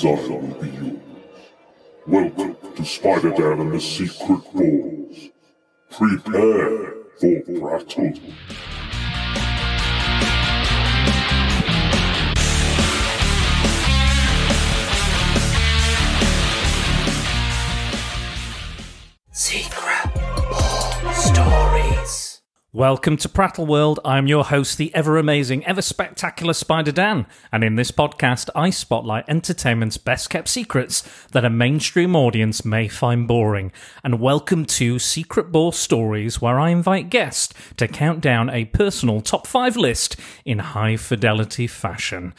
desire will be yours. Welcome to Spider-Dan and the Secret Balls. Prepare for battle. Secret. Welcome to Prattle World. I'm your host, the ever amazing, ever spectacular Spider Dan, and in this podcast, I spotlight entertainment's best kept secrets that a mainstream audience may find boring. And welcome to Secret Ball Stories, where I invite guests to count down a personal top five list in high fidelity fashion.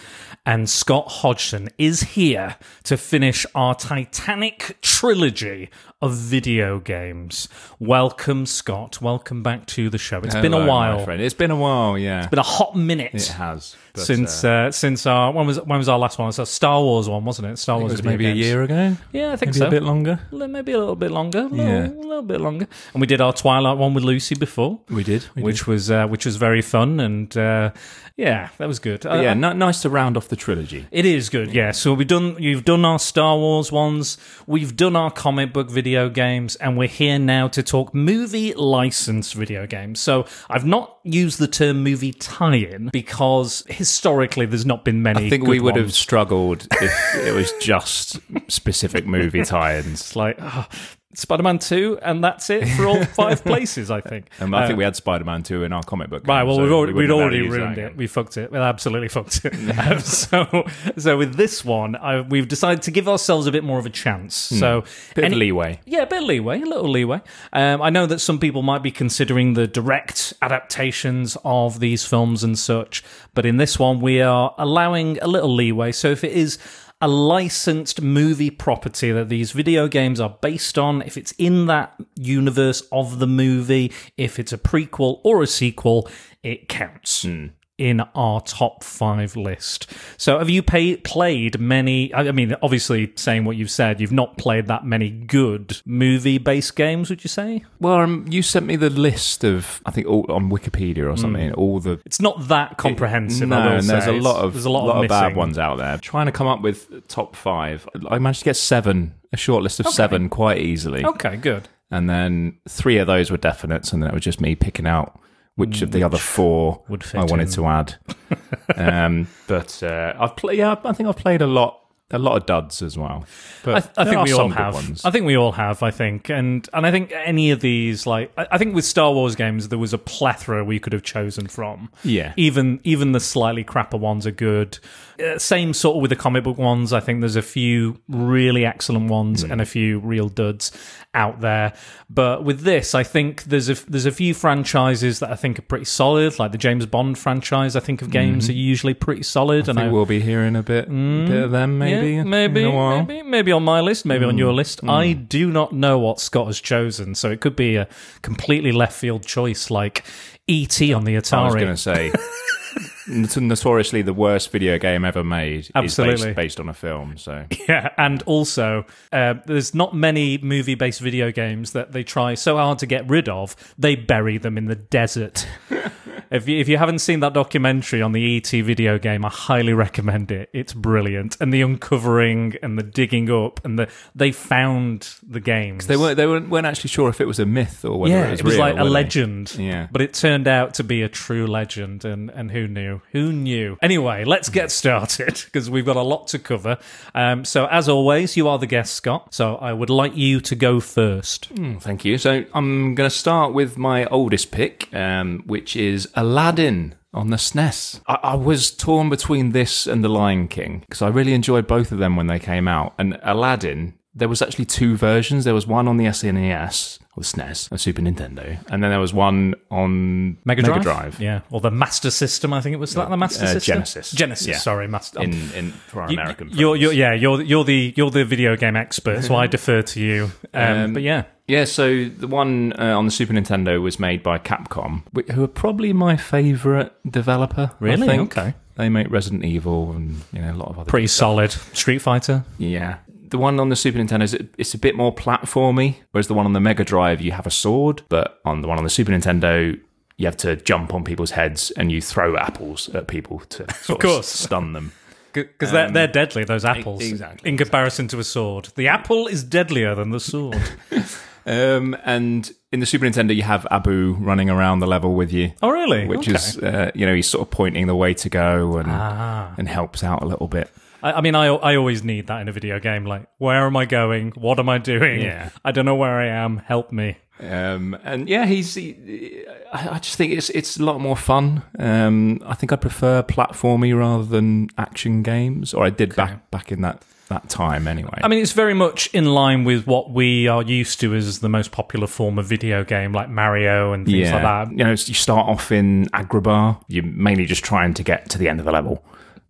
And Scott Hodgson is here to finish our Titanic trilogy of video games. Welcome, Scott. Welcome back to the show. It's been a Hello, while. friend. It's been a while, yeah. It's been a hot minute. it has. But, since uh, uh, since our when was when was our last one? It was a Star Wars one, wasn't it? Star it Wars was video maybe a year ago. Yeah, I think Maybe so. a bit longer. Maybe a little bit longer. A little, Yeah. a little bit longer. And we did our Twilight one with Lucy before, We did. We which was uh, which was very fun and uh, yeah, that was good. Uh, yeah, n- nice to round off the trilogy. It is good, yeah. So we've done you've done our Star Wars ones, we've done our comic book video games, and we're here now to talk movie license video games. So I've not used the term movie tie-in because historically there's not been many. I think we would have struggled if it was just specific movie tie-ins. It's like oh, Spider-Man Two, and that's it for all five places. I think. And I Uh, think we had Spider-Man 2 in our comic book. Right, game, well, so we've already, we we'd already had to use ruined it. game. We fucked it. We absolutely fucked it. Um, so, so with this one, I, we've decided to give ourselves a bit more of a chance. So, Hmm. Bit of leeway. yeah, a bit of leeway, a little leeway. Um, I know that some people might be considering the direct adaptations of these films and such, but in this one, we are allowing a little leeway. So if it is a licensed movie property that these video games are based on, if it's in that universe of the movie, if it's a prequel or a sequel, it counts hmm. In our top five list. So, have you pay, played many? I mean, obviously, saying what you've said, you've not played that many good movie-based games. Would you say Well, um, you sent me the list of, I think, all, on Wikipedia or something, all the it's not that comprehensive? No, I will and there's a lot of there's a lot, of, of bad ones out there. Trying to come up with top five, I managed to get seven, a short list of seven, quite easily. Okay, good. And then three of those were definites, and then it was just me picking out which of the other four would fit I wanted in. to add. um, but uh, I've played. Yeah, I think I've played a lot, a lot of duds as well. But I, I think we all have. I think we all have. I think, and and I think any of these, like, I, I think with Star Wars games, there was a plethora we could have chosen from. Yeah. even even the slightly crapper ones are good. Uh, same sort of with the comic book ones. I think there's a few really excellent ones Hmm. and a few real duds out there. But with this, I think there's a there's a few franchises that I think are pretty solid, like the James Bond franchise. I think of games mm-hmm. are usually pretty solid, Mm-hmm. I and think I we'll be hearing a bit, bit of them mm-hmm. maybe, yeah, maybe, in a while. Maybe, maybe on my list, maybe on mm. your list. I mm. do not know what Scott has chosen, so it could be a completely left field choice, like ET on the I was Atari. going to say, notoriously the worst video game ever made is Absolutely. based, based on a film. So Yeah, and also uh, there's not many movie-based video games that they try so hard to get rid of, they bury them in the desert. if you if you haven't seen that documentary on the ET video game, I highly recommend it. It's brilliant, and the uncovering and the digging up and the they found the games. They weren't. They weren't, weren't actually sure if it was a myth or whether yeah, it was, it was real, like a they? legend. Yeah. but it turned out to be a true legend, and and who knew? Who knew? Anyway, let's get started because we've got a lot to cover. Um, so as always, you are the guest, Scott. So I would like you to go first. Mm, Thank you. So I'm going to start with my oldest pick, um, which is Aladdin on the SNES. I, I was torn between this and The Lion King because I really enjoyed both of them when they came out. And Aladdin, there was actually two versions. There was one on the SNES or the SNES, or Super Nintendo, and then there was one on Mega Drive? Yeah, or the Master System. I think it was that the Master Uh, System. Genesis. Genesis. Yeah. Sorry, Master. in, in for our You- American. you're, you're, yeah, you're you're the you're the video game expert, so I defer to you. Um, Um, but yeah, Yeah, so the one uh, on the Super Nintendo was made by Capcom, who are probably my favourite developer. I Really? think. Okay. They make Resident Evil and you know a lot of other. pretty solid. Street Fighter. Yeah. The one on the Super Nintendo is it's a bit more platformy, whereas the one on the Mega Drive you have a sword, but on the one on the Super Nintendo you have to jump on people's heads and you throw apples at people to of, course. stun them. Because they're, they're deadly, those apples. exactly, In comparison to a sword. The apple is deadlier than the sword. Um, and in the Super Nintendo you have Abu running around the level with you. oh, really? which Okay. is uh, you know he's sort of pointing the way to go and Ah. and helps out a little bit. I, I mean, I, I always need that in a video game. Like, where am I going? What am I doing? Yeah. I don't know where I am. Help me. Um, and yeah, he's. He, I just think it's it's a lot more fun. Um, I think I prefer platformy rather than action games, or I did back back in that that time anyway. I mean, it's very much in line with what we are used to as the most popular form of video game, like Mario and things like that. You know, you start off in Agrabah. You're mainly just trying to get to the end of the level.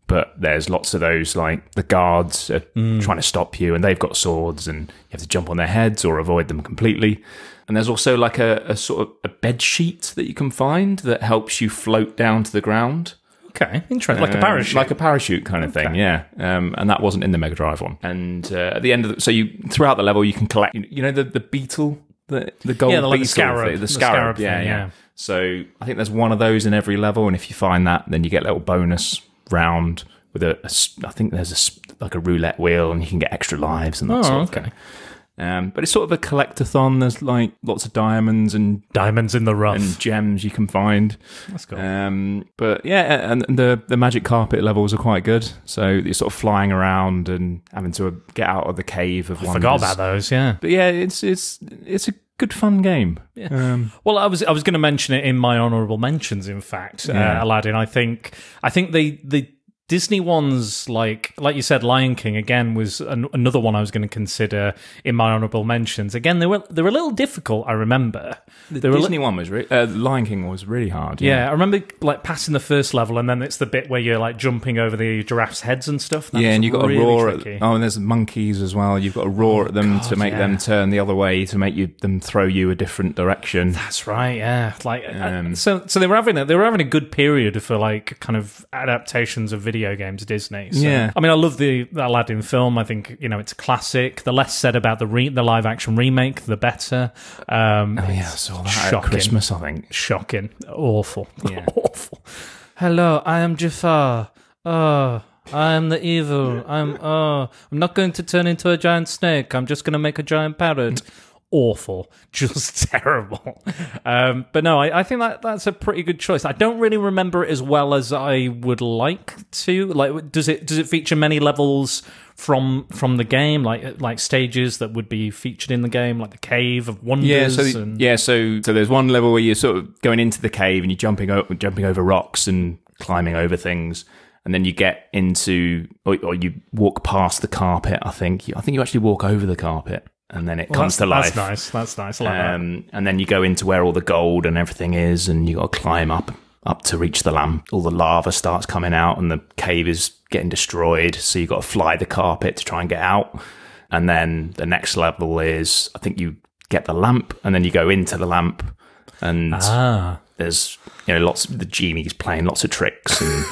But there's lots of those, like the guards are Mm. trying to stop you, and they've got swords, and you have to jump on their heads or avoid them completely. And there's also like a, a sort of a bed sheet that you can find that helps you float down to the ground. Okay, interesting. Like a Um, parachute. like a parachute kind of thing, yeah. Um, and that wasn't in the Mega Drive one. And uh, at the end of the, so you throughout the level you can collect, you know, the the beetle, the the gold Yeah, the- like the scarab. the, The scarab, scarab yeah, thing, yeah, yeah. So I think there's one of those in every level, and if you find that, then you get a little bonus round with a, a I think there's a like a roulette wheel, and you can get extra lives and that Oh, sort of okay. thing. Um, but it's sort of a collectathon. There's like lots of diamonds and Diamonds in the rough. and gems you can find. That's cool. Um, but yeah, and the the magic carpet levels are quite good. So you're sort of flying around and having to get out of the cave of one. I wonders. forgot about those, yeah. But yeah, it's it's it's a good fun game. Um, Well, I was I was going to mention it in my honourable mentions. In fact, Yeah. uh, Aladdin. I think I think the the Disney ones, like like you said, Lion King again was an, another one I was going to consider in my honourable mentions. Again, they were they were a little difficult. I remember. the They were li- Disney one was re- uh, Lion King was really hard. yeah, I remember like passing the first level, and then it's the bit where you're like jumping over the giraffes' heads and stuff. That's yeah, and you got to really roar. tricky. At, oh, and there's monkeys as well. You've got to roar at them to make yeah. them turn the other way to make you them throw you a different direction. That's right. Yeah, like uh, Um, so. So they were having a, they were having a good period for like kind of adaptations of video games. Disney. So, Yeah. I mean, I love the, the Aladdin film. I think you know it's classic. The less said about the re- the live action remake, the better. Um, Oh yeah, I saw that at shocking. Christmas. I think. Shocking. Awful. Yeah. Awful. Hello, I am Jafar. Oh, I am the evil. I'm oh, I'm not going to turn into a giant snake. I'm just going to make a giant parrot. Awful, just terrible. Um, but no, I, I think that that's a pretty good choice. I don't really remember it as well as I would like to. Like, does it does it feature many levels from from the game, like like stages that would be featured in the game, like the Cave of Wonders? Yeah, so and... yeah, so so there's one level where you're sort of going into the cave and you're jumping over, jumping over rocks and climbing over things, and then you get into or, or you walk past the carpet. I think I think you actually walk over the carpet, and then it Well, comes to life. That's nice. That's nice. Like that. Um, and then you go into where all the gold and everything is, and you got to climb up up to reach the lamp. All the lava starts coming out, and the cave is getting destroyed. So you got to fly the carpet to try and get out. And then the next level is, I think you get the lamp, and then you go into the lamp, and Ah. there's you know lots of the genie's playing lots of tricks and.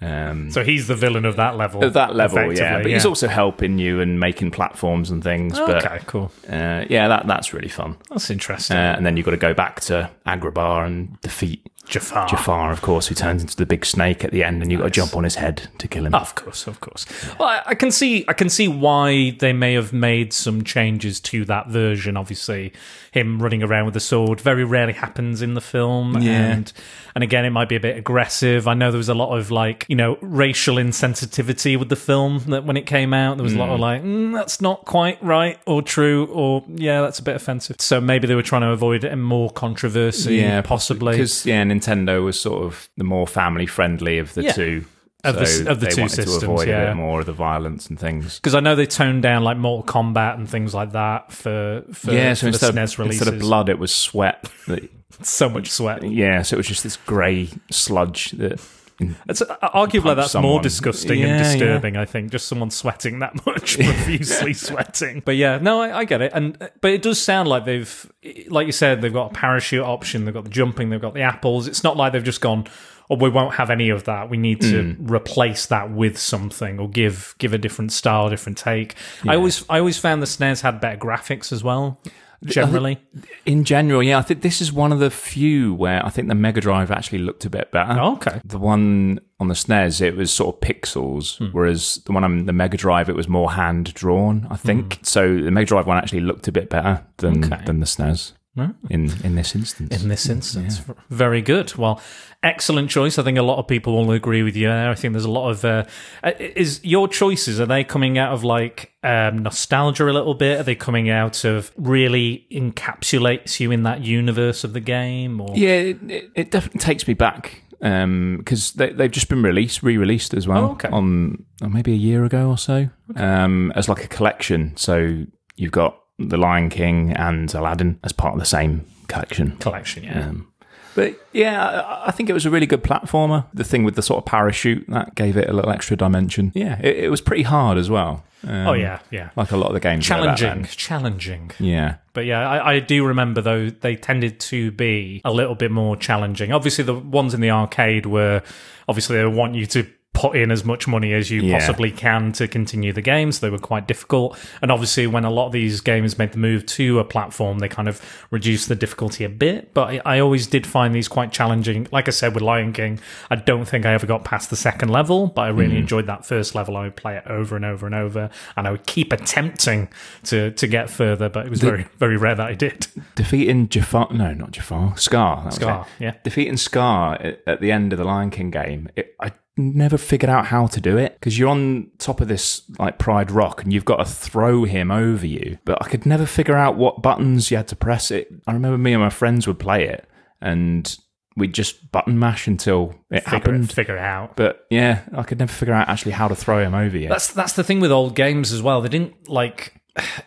Um, So he's the villain of that level. at that level, yeah, but he's also helping you and making platforms and things. okay, cool. Uh, yeah, that that's really fun. That's interesting. Uh, and then you've got to go back to Agrabah and defeat Jafar. Jafar, of course, who turns into the big snake at the end, and you've got to jump on his head to kill him. Of course, of course. Well, I, I can see, I can see why they may have made some changes to that version. Obviously, him running around with a sword very rarely happens in the film, Yeah. and and again, it might be a bit aggressive. I know there was a lot of like you know racial insensitivity with the film that when it came out, there was a lot of like mm, that's not quite right or true, or yeah, that's a bit offensive. So maybe they were trying to avoid more controversy, yeah, possibly. because yeah, Nintendo was sort of the more family friendly of the Yeah. two. Of the- so of the they two wanted systems, to avoid a bit more of the violence and things. because I know they toned down like Mortal Kombat and things like that for for, yeah, so for instead the of, SNES releases. instead of blood, it was sweat. so much sweat. yeah, so it was just this grey sludge that. It's uh, arguably that's more disgusting Yeah, and yeah. disturbing. I think just someone sweating that much, profusely sweating. But yeah, no, I, I get it. And but it does sound like they've, like you said, they've got a parachute option, they've got the jumping, they've got the apples. It's not like they've just gone. Oh, we won't have any of that. We need to Hmm. replace that with something, or give give a different style, different take. I always I always found the SNES had better graphics as well. Generally, In general, yeah, I think this is one of the few where I think the Mega Drive actually looked a bit better. Oh, okay. The one on the SNES, it was sort of pixels, Hmm. whereas the one on the Mega Drive, it was more hand drawn. I think so. The Mega Drive one actually looked a bit better than Hmm. Okay. than the SNES in in this instance. in this instance. Very good. Well, excellent choice. I think a lot of people will agree with you there. I think there's a lot of uh, uh, is your choices are they coming out of like um, nostalgia a little bit? Are they coming out of really encapsulates you in that universe of the game? Or yeah, it, it, it definitely takes me back because they, they've just been released, re-released as well Oh, okay. on oh, maybe a year ago or so um, as like a collection. So you've got the Lion King and Aladdin as part of the same collection. collection? Yeah. Um, but yeah, I, think it was a really good platformer. The thing with the sort of parachute that gave it a little extra dimension. Yeah, it, it was pretty hard as well. Um, oh yeah, yeah. like a lot of the games. Challenging, challenging. Yeah, But yeah, I, I do remember though they tended to be a little bit more challenging. Obviously, the ones in the arcade were obviously they want you to put in as much money as you Yeah. possibly can to continue the game, so they were quite difficult. And obviously, when a lot of these games made the move to a platform, they kind of reduced the difficulty a bit. But I, I always did find these quite challenging. Like I said with Lion King, I don't think I ever got past the second level, but I really hmm. enjoyed that first level. I would play it over and over and over, and I would keep attempting to to get further, but it was very very rare that I did. defeating Jafar. No, not Jafar. Scar. Scar, it. yeah. Defeating Scar at, at the end of the Lion King game. It, I never figured out how to do it because you're on top of this like Pride Rock and you've got to throw him over you. But I could never figure out what buttons you had to press. It. I remember me and my friends would play it and we'd just button mash until it Figure it, happened. figure it out. But yeah, I could never figure out actually how to throw him over you. That's that's the thing with old games as well. They didn't like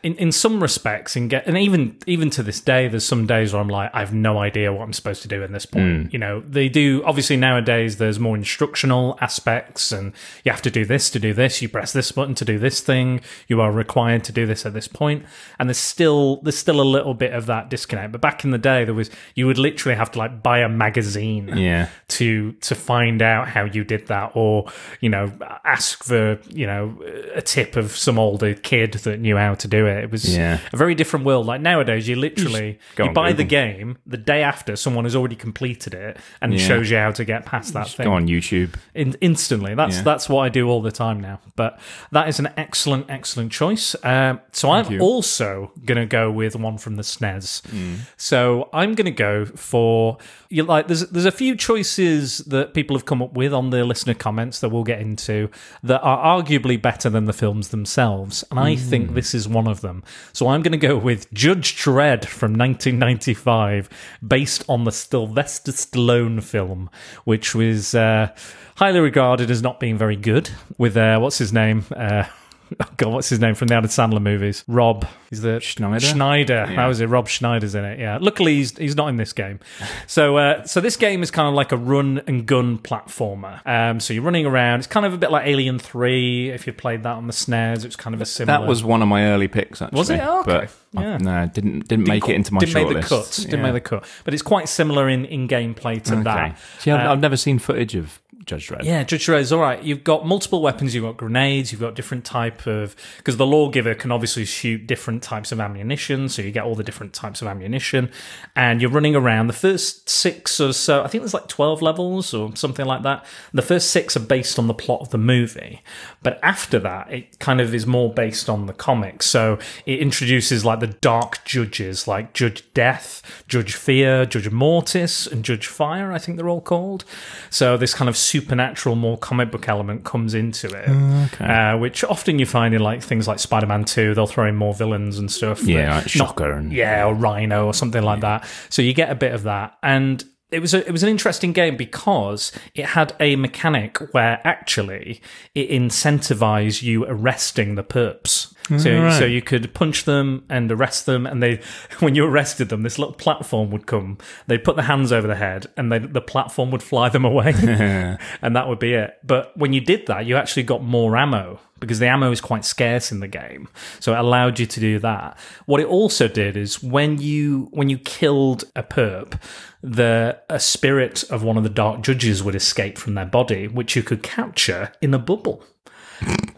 in in some respects and get and even even to this day there's some days where I'm like I have no idea what I'm supposed to do in this point. Hmm. You know, they do obviously nowadays there's more instructional aspects and you have to do this to do this, you press this button to do this thing, you are required to do this at this point. And there's still there's still a little bit of that disconnect. But back in the day there was you would literally have to like buy a magazine yeah. to to find out how you did that or you know ask for you know a tip of some older kid that knew how to do it it was Yeah. a very different world like nowadays you literally you on buy the game the day after someone has already completed it and Yeah. shows you how to get past that thing Go on YouTube. in, instantly. That's Yeah. that's what I do all the time now. But that is an excellent, excellent choice. Um, so I'm you. also gonna go with one from the SNES. Mm. So I'm gonna go for you like there's there's a few choices that people have come up with on the listener comments that we'll get into that are arguably better than the films themselves, and I Mm. think this is one of them. So I'm gonna go with Judge Dredd from 1995, based on the Sylvester Stallone film, which was uh, highly regarded as not being very good. With uh, what's his name? Uh, oh God, what's his name from the Adam Sandler movies? Rob. He's the Schneider? Schneider. How is it? Rob Schneider's in it. Yeah. Luckily, he's he's not in this game. So uh, so this game is kind of like a run and gun platformer. Um, so you're running around. It's kind of a bit like Alien Three. If you played that on the SNES, it's kind of a similar. That was one of my early picks, actually. Was it? Oh, okay. But Yeah. I, no, didn't didn't make it into my didn't make the shortlist. cut. Didn't Yeah. make the cut. But it's quite similar in, in gameplay to Okay. that. See, I've, Uh, I've never seen footage of Judge Dredd. Yeah, Judge Dredd is all right. You've got multiple weapons. You've got grenades. You've got different type of because the lawgiver can obviously shoot different types of ammunition. So you get all the different types of ammunition, and you're running around. The first six or so, I think there's like twelve levels or something like that. The first six are based on the plot of the movie, but after that, it kind of is more based on the comics. So it introduces like the dark judges, like Judge Death, Judge Fear, Judge Mortis, and Judge Fire. I think they're all called. So this kind of supernatural, more comic book element comes into it, okay. uh, which often you find in like things like Spider-Man Two. They'll throw in more villains and stuff. Yeah, that- like Shocker and yeah, or Rhino or something like that. So you get a bit of that, and it was a, it was an interesting game because it had a mechanic where actually it incentivized you arresting the perps. So, right. so you could punch them and arrest them, and they, when you arrested them, this little platform would come. They'd put their hands over their head, and they, the platform would fly them away, and that would be it. But when you did that, you actually got more ammo because the ammo is quite scarce in the game. So it allowed you to do that. What it also did is when you when you killed a perp, the a spirit of one of the dark judges would escape from their body, which you could capture in a bubble.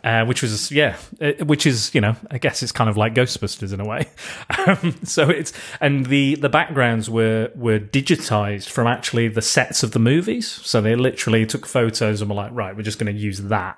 Uh, which was yeah, uh, which is you know I guess it's kind of like Ghostbusters in a way. Um, so it's and the the backgrounds were were digitized from actually the sets of the movies. So they literally took photos and were like, right, we're just going to use that.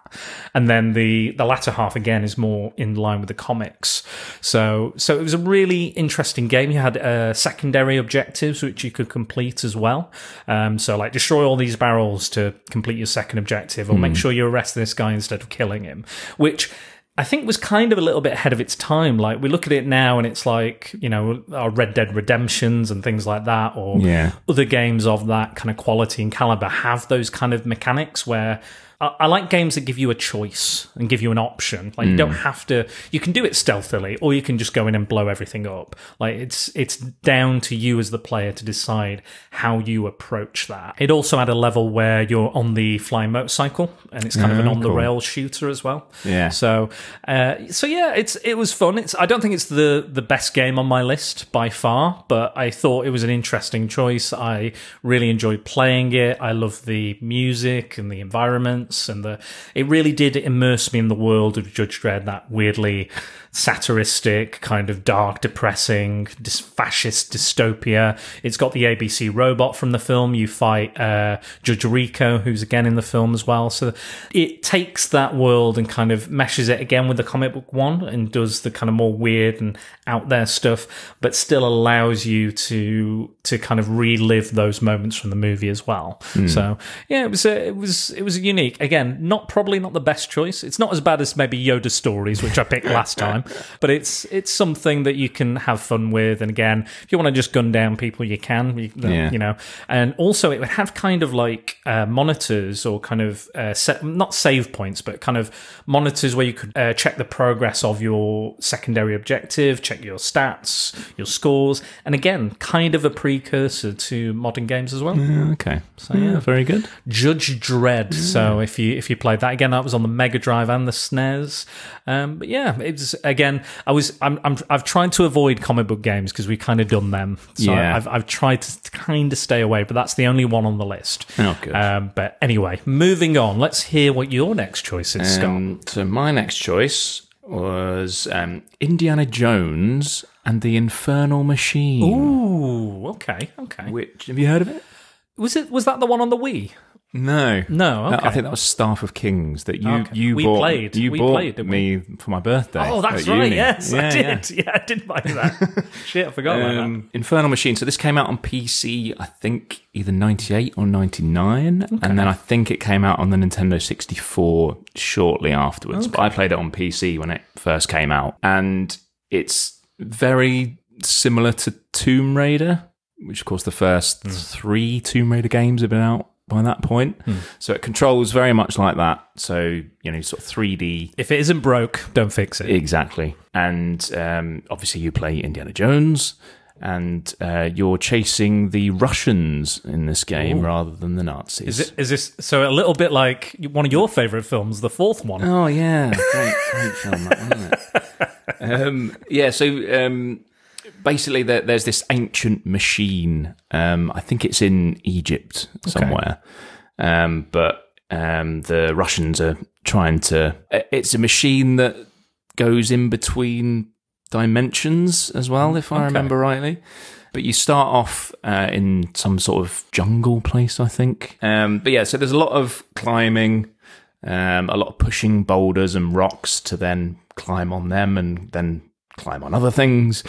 And then the the latter half again is more in line with the comics. So so it was a really interesting game. You had uh, secondary objectives which you could complete as well. Um, so like destroy all these barrels to complete your second objective, or make sure you arrest this guy instead of killing him, which. I think was kind of a little bit ahead of its time. Like we look at it now, and it's like you know our Red Dead Redemptions and things like that, or Yeah. other games of that kind of quality and caliber have those kind of mechanics where I, I like games that give you a choice and give you an option. Like you don't have to. You can do it stealthily, or you can just go in and blow everything up. Like it's it's down to you as the player to decide how you approach that. It also had a level where you're on the flying motorcycle, and it's kind of an on the rail shooter as well. Yeah. So, uh, so yeah, it's it was fun. It's I don't think it's the the best game on my list by far, but I thought it was an interesting choice. I really enjoyed playing it. I love the music and the environments, and the it really did immerse me in the world of Judge Dredd. That weirdly satiristic, kind of dark, depressing, dis- fascist dystopia. It's got the ABC robot from the film. You fight uh, Judge Rico, who's again in the film as well. So it takes that world and kind of meshes it again with the comic book one and does the kind of more weird and out there stuff, but still allows you to to kind of relive those moments from the movie as well. So yeah, it was a, it was it was unique. Again, not probably not the best choice. It's not as bad as maybe Yoda stories, which I picked last time, but it's it's something that you can have fun with. And again, if you want to just gun down people, you can. You, Yeah. you know, and also it would have kind of like uh, monitors or kind of uh, set, not save points, but kind of monitors where you could uh, check the progress of your secondary objective, check your stats, your scores, and again, kind of a precursor to modern games as well. Okay. So yeah, Very good. Judge Dredd. So if you if you played that again, that was on the Mega Drive and the SNES. Um, but yeah, it's again. I was I'm, I'm I've tried to avoid comic book games because we've kind of done them. So Yeah. I've I've tried to kind of stay away, but that's the only one on the list. Oh, good. Um, but anyway, moving on. Let's hear what your next choice is, Scott. Um, so my next choice was um, Indiana Jones and the Infernal Machine. Ooh, okay, okay. Which have you heard of it? Was it was that the one on the Wii? No. No, okay. I think that was Staff of Kings that you Okay. you We bought. played. You We bought played, me for my birthday. Oh, that's right. uni. Yes, I Yeah, yeah. did. Yeah. I did buy that. Shit, I forgot about that. Um, Infernal Machine. So this came out on PC, I think either 98 or 99. And then I think it came out on the Nintendo 64 shortly afterwards. But I played it on PC when it first came out. And it's very similar to Tomb Raider, which, of course, the first three Tomb Raider games have been out by that point. So it controls very much like that. So, you know, sort of 3D If it isn't broke, don't fix it. Exactly. And um, obviously, you play Indiana Jones, and uh, you're chasing the Russians in this game rather than the Nazis. Is, it, is this so a little bit like one of your favorite films, the fourth one? Oh yeah, great, great film, that isn't it? um, yeah. So um, basically, there, there's this ancient machine. Um, I think it's in Egypt somewhere, um, but Um, the Russians are trying to. It's a machine that goes in between dimensions as well, if I Okay. remember rightly. But you start off uh, in some sort of jungle place, I think. Um, but yeah, so there's a lot of climbing, um, a lot of pushing boulders and rocks to then climb on them and then climb on other things.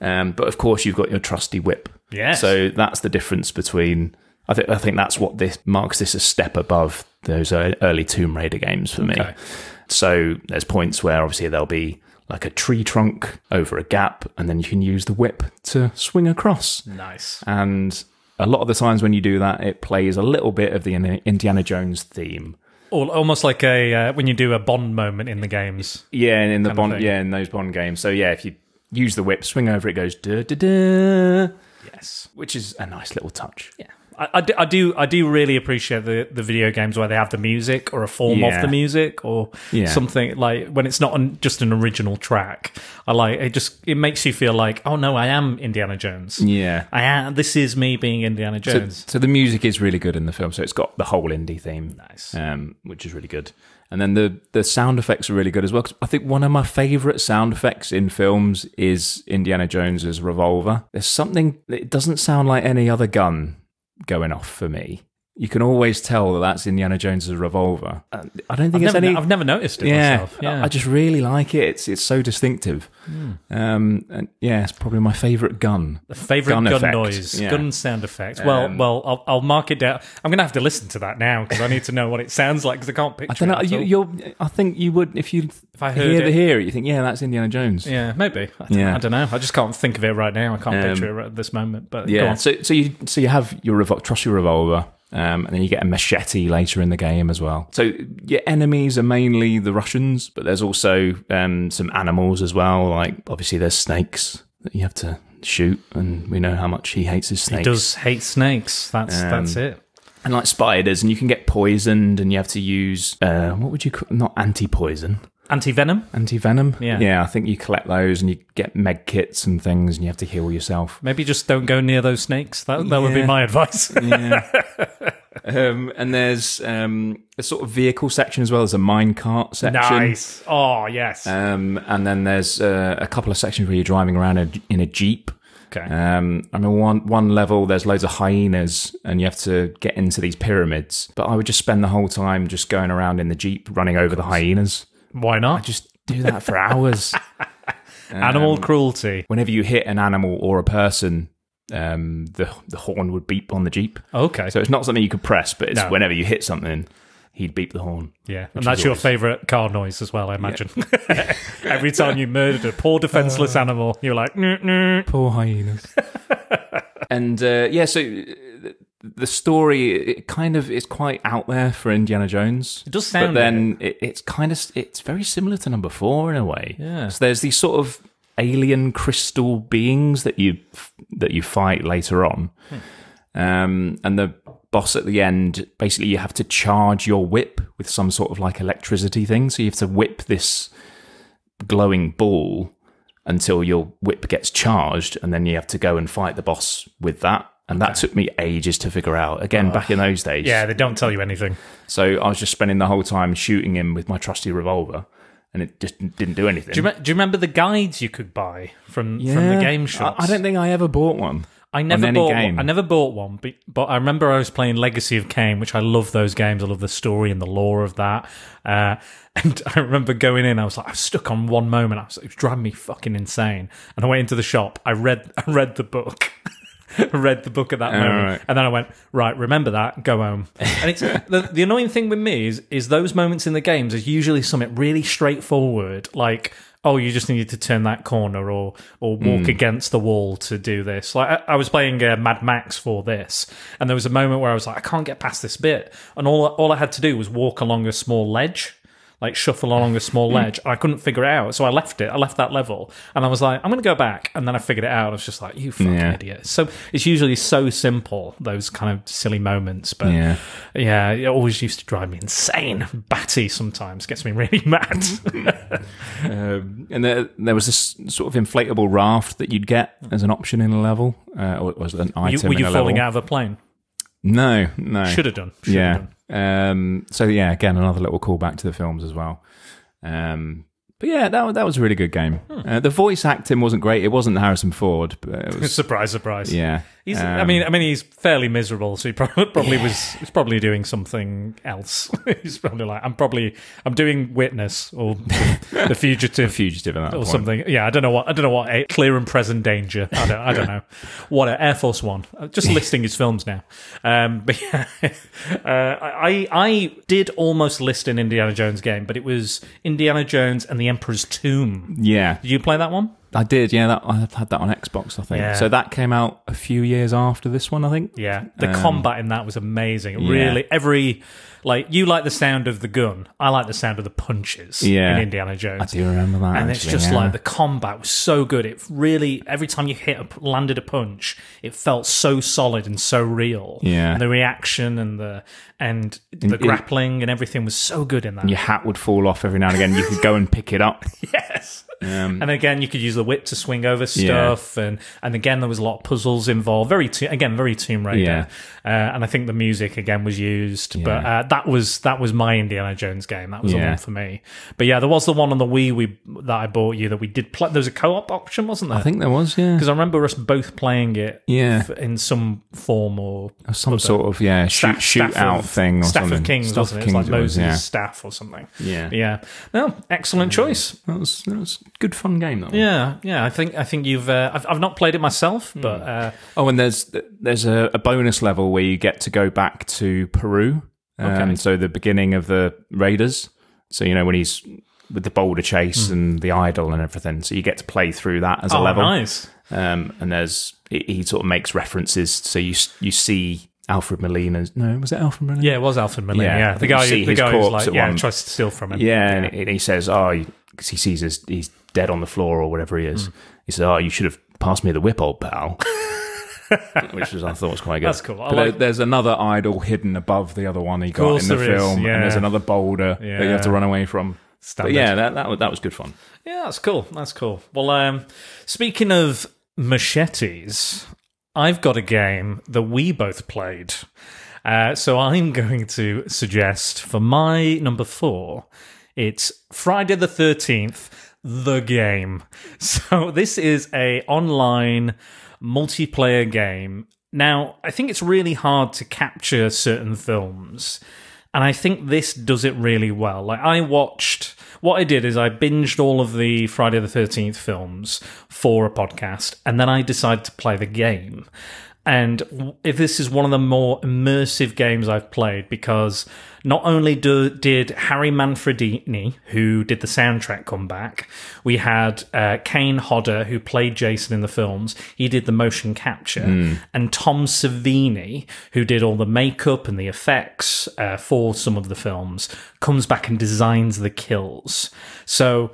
Um, but of course, you've got your trusty whip. Yes. So that's the difference between. I think I think that's what this marks this a step above those early Tomb Raider games for me. Okay. So there's points where obviously there'll be like a tree trunk over a gap, and then you can use the whip to swing across. Nice. And a lot of the times when you do that, it plays a little bit of the Indiana Jones theme. Al- Almost like a uh, when you do a Bond moment in the games. Yeah, in the Bond, yeah, in those Bond games. So yeah, if you use the whip, swing over, it goes da da da, Yes. which is a nice little touch. Yeah. I, I, do, I do I do really appreciate the, the video games where they have the music or a form Yeah. of the music or Yeah. something like when it's not an, just an original track. I like it. Just it makes you feel like oh no, I am Indiana Jones. Yeah. I am. This is me being Indiana So, Jones. so the music is really good in the film. So it's got the whole indie theme, Nice. um, which is really good. And then the the sound effects are really good as well. I think one of my favorite sound effects in films is Indiana Jones's revolver. There's something it doesn't sound like any other gun going off for me. You can always tell that that's Indiana Jones's revolver. Uh, I don't think I've it's never, any. I've never noticed it yeah, myself. Yeah. I just really like it. It's it's so distinctive. Um, and yeah, it's probably my favorite gun. The favorite Gun gun, noise, yeah. gun sound effect. Well, Um, well, I'll, I'll mark it down. I'm going to have to listen to that now because I need to know what it sounds like because I can't picture I don't know. it. at You. I think you would if you If I heard hear it. the hear it. You think, yeah, that's Indiana Jones. yeah, maybe. I don't, Yeah. I don't know. I just can't think of it right now. I can't Um, picture it at this moment. But Yeah. So so you so you have your revol- your revolver, um, and then you get a machete later in the game as well. So your enemies are mainly the Russians, but there's also um, some animals as well. Like obviously there's snakes that you have to shoot, and we know how much he hates his snakes. He does hate snakes. That's Um, that's it. and like spiders, and you can get poisoned, and you have to use uh, what would you call not anti poison. Anti venom. Anti venom, Yeah. yeah. I think you collect those, and you get med kits and things, and you have to heal yourself. Maybe just don't go near those snakes. That that would be my advice. Yeah. um, and there's um, a sort of vehicle section as well. There's a minecart section. nice. Oh yes. Um, and then there's uh, a couple of sections where you're driving around in a jeep. okay. Um, I mean, one one level there's loads of hyenas, and you have to get into these pyramids. But I would just spend the whole time just going around in the jeep, running over the hyenas. Why not? Just do that for hours. Animal Um, cruelty. Whenever you hit an animal or a person, um, the the horn would beep on the jeep. Okay. So it's not something you could press, but it's No. whenever you hit something, he'd beep the horn. yeah, and that's your always- favourite car noise as well, I imagine. Every time you murdered a poor defenseless Uh. animal, you're like. Poor hyenas. and uh, yeah, so the story it kind of is quite out there for Indiana Jones. It does sound, but then it, it's kind of it's very similar to number four in a way. Yeah. So there's these sort of alien crystal beings that you that you fight later on, Hmm. um, and the boss at the end basically you have to charge your whip with some sort of like electricity thing. So you have to whip this glowing ball until your whip gets charged, and then you have to go and fight the boss with that. And that took me ages to figure out. Again, back in those days. Yeah, they don't tell you anything. So I was just spending the whole time shooting him with my trusty revolver, and it just didn't do anything. Do you, me- do you remember the guides you could buy from from the game shops? I, I don't think I ever bought one. I never any bought. game. One. I never bought one, but, but I remember I was playing Legacy of Kain, which I love those games. I love the story and the lore of that. Uh, and I remember going in. I was like, I was stuck on one moment. I was, it was driving me fucking insane. And I went into the shop. I read. I read the book. Read the book at that moment, right. and then I went right. Remember that. Go home. And it's the, the annoying thing with me is is those moments in the games is usually something really straightforward, like oh, you just needed to turn that corner or or walk against the wall to do this. Like I, I was playing uh, Mad Max for this, and there was a moment where I was like, I can't get past this bit, and all all I had to do was walk along a small ledge. Like shuffle along a small ledge. I couldn't figure it out, so I left it. I left that level, and I was like, "I'm going to go back." And then I figured it out. I was just like, "You fucking Yeah. idiot!" So it's usually so simple those kind of silly moments, but Yeah. yeah, it always used to drive me insane. Batty sometimes gets me really mad. Um, and there, there was this sort of inflatable raft that you'd get as an option in a level, uh, or was it an item were you a falling level. out of a plane? No, no. Should have done. Should yeah. have done. Um, so yeah, again, another little callback to the films as well. Um, but yeah, that that was a really good game. Hmm. Uh, the voice acting wasn't great. It wasn't Harrison Ford, but it was Surprise, surprise. yeah. He's, I Um, mean, I mean, he's fairly miserable, so he probably, probably was. He's probably doing something else. he's probably like, I'm probably, I'm doing Witness or The Fugitive fugitive at that or point. something. Yeah, I don't know what. I don't know what. A clear and present danger. I don't. I don't know. What Air Force One. Uh, Just listing his films now. Um, but yeah, uh, I I did almost list an Indiana Jones game, but it was Indiana Jones and the Emperor's Tomb. Yeah, Did you play that one? I did. Yeah, that, I had that on Xbox. I think. Yeah. So that came out a few years after this one. I think. Yeah, the Um, combat in that was amazing. Yeah. Really, every like you like the sound of the gun. I like the sound of the punches. Yeah. in Indiana Jones. I do remember that. and it's just yeah. like the combat was so good. It really every time you hit a, landed a punch, it felt so solid and so real. Yeah. and the reaction and the and the it- grappling and everything was so good in that. your hat would fall off every now and again. You could go and pick it up. Yes. Um, And again, you could use the whip to swing over stuff, and and again there was a lot of puzzles involved. Very to- again, very Tomb Raider, Yeah. uh, and I think the music again was used. But uh, that was that was my Indiana Jones game. That was the one for me. But yeah, there was the one on the Wii we that I bought you that we did play. There was a co-op option, wasn't there? I think there was. Yeah. because I remember us both playing it Yeah. f- in some form or Some sort of yeah shoot staff shootout of- thing or staff something. of Kings, Staff wasn't of it? It's like Moses' yeah. staff or something. Yeah. Yeah, no, excellent choice. That was that was good fun game. That one. Yeah, yeah. I think I think you've. Uh, I've I've not played it myself, Hmm. but uh, Oh, and there's there's a, a bonus level where you get to go back to Peru. Um, Okay. So the beginning of the Raiders. So you know when he's with the boulder chase and the idol and everything. So you get to play through that as a oh, level. nice. Um, and there's he, he sort of makes references. So you you see Alfred Molina's no was it Alfred Molina? Yeah, it was Alfred Molina. Yeah, Yeah, the guy, see the his guy who's like, at yeah, one- tries to steal from him. Yeah, and he- and he says, "Oh," because he sees his, he's dead on the floor or whatever he is. Hmm. He says, "Oh, you should have passed me the whip, old pal." Which was I thought was quite good. That's cool. I But like- there's another idol hidden above the other one he got in the there is, film, yeah. and there's another boulder that you have to run away from. Standard. But yeah, that that was, that was good fun. Yeah, that's cool. That's cool. Well, um, speaking of machetes, I've got a game that we both played. Uh, so I'm going to suggest for my number four, it's Friday the 13th, the game. So this is a online multiplayer game. Now, I think it's really hard to capture certain films. And I think this does it really well. Like I watched what I did is I binged all of the Friday the 13th films for a podcast and then I decided to play the game. And if this is one of the more immersive games I've played because not only do, did Harry Manfredini, who did the soundtrack, come back, we had uh, Kane Hodder, who played Jason in the films. He did the motion capture, and Tom Savini, who did all the makeup and the effects uh, for some of the films, comes back and designs the kills. So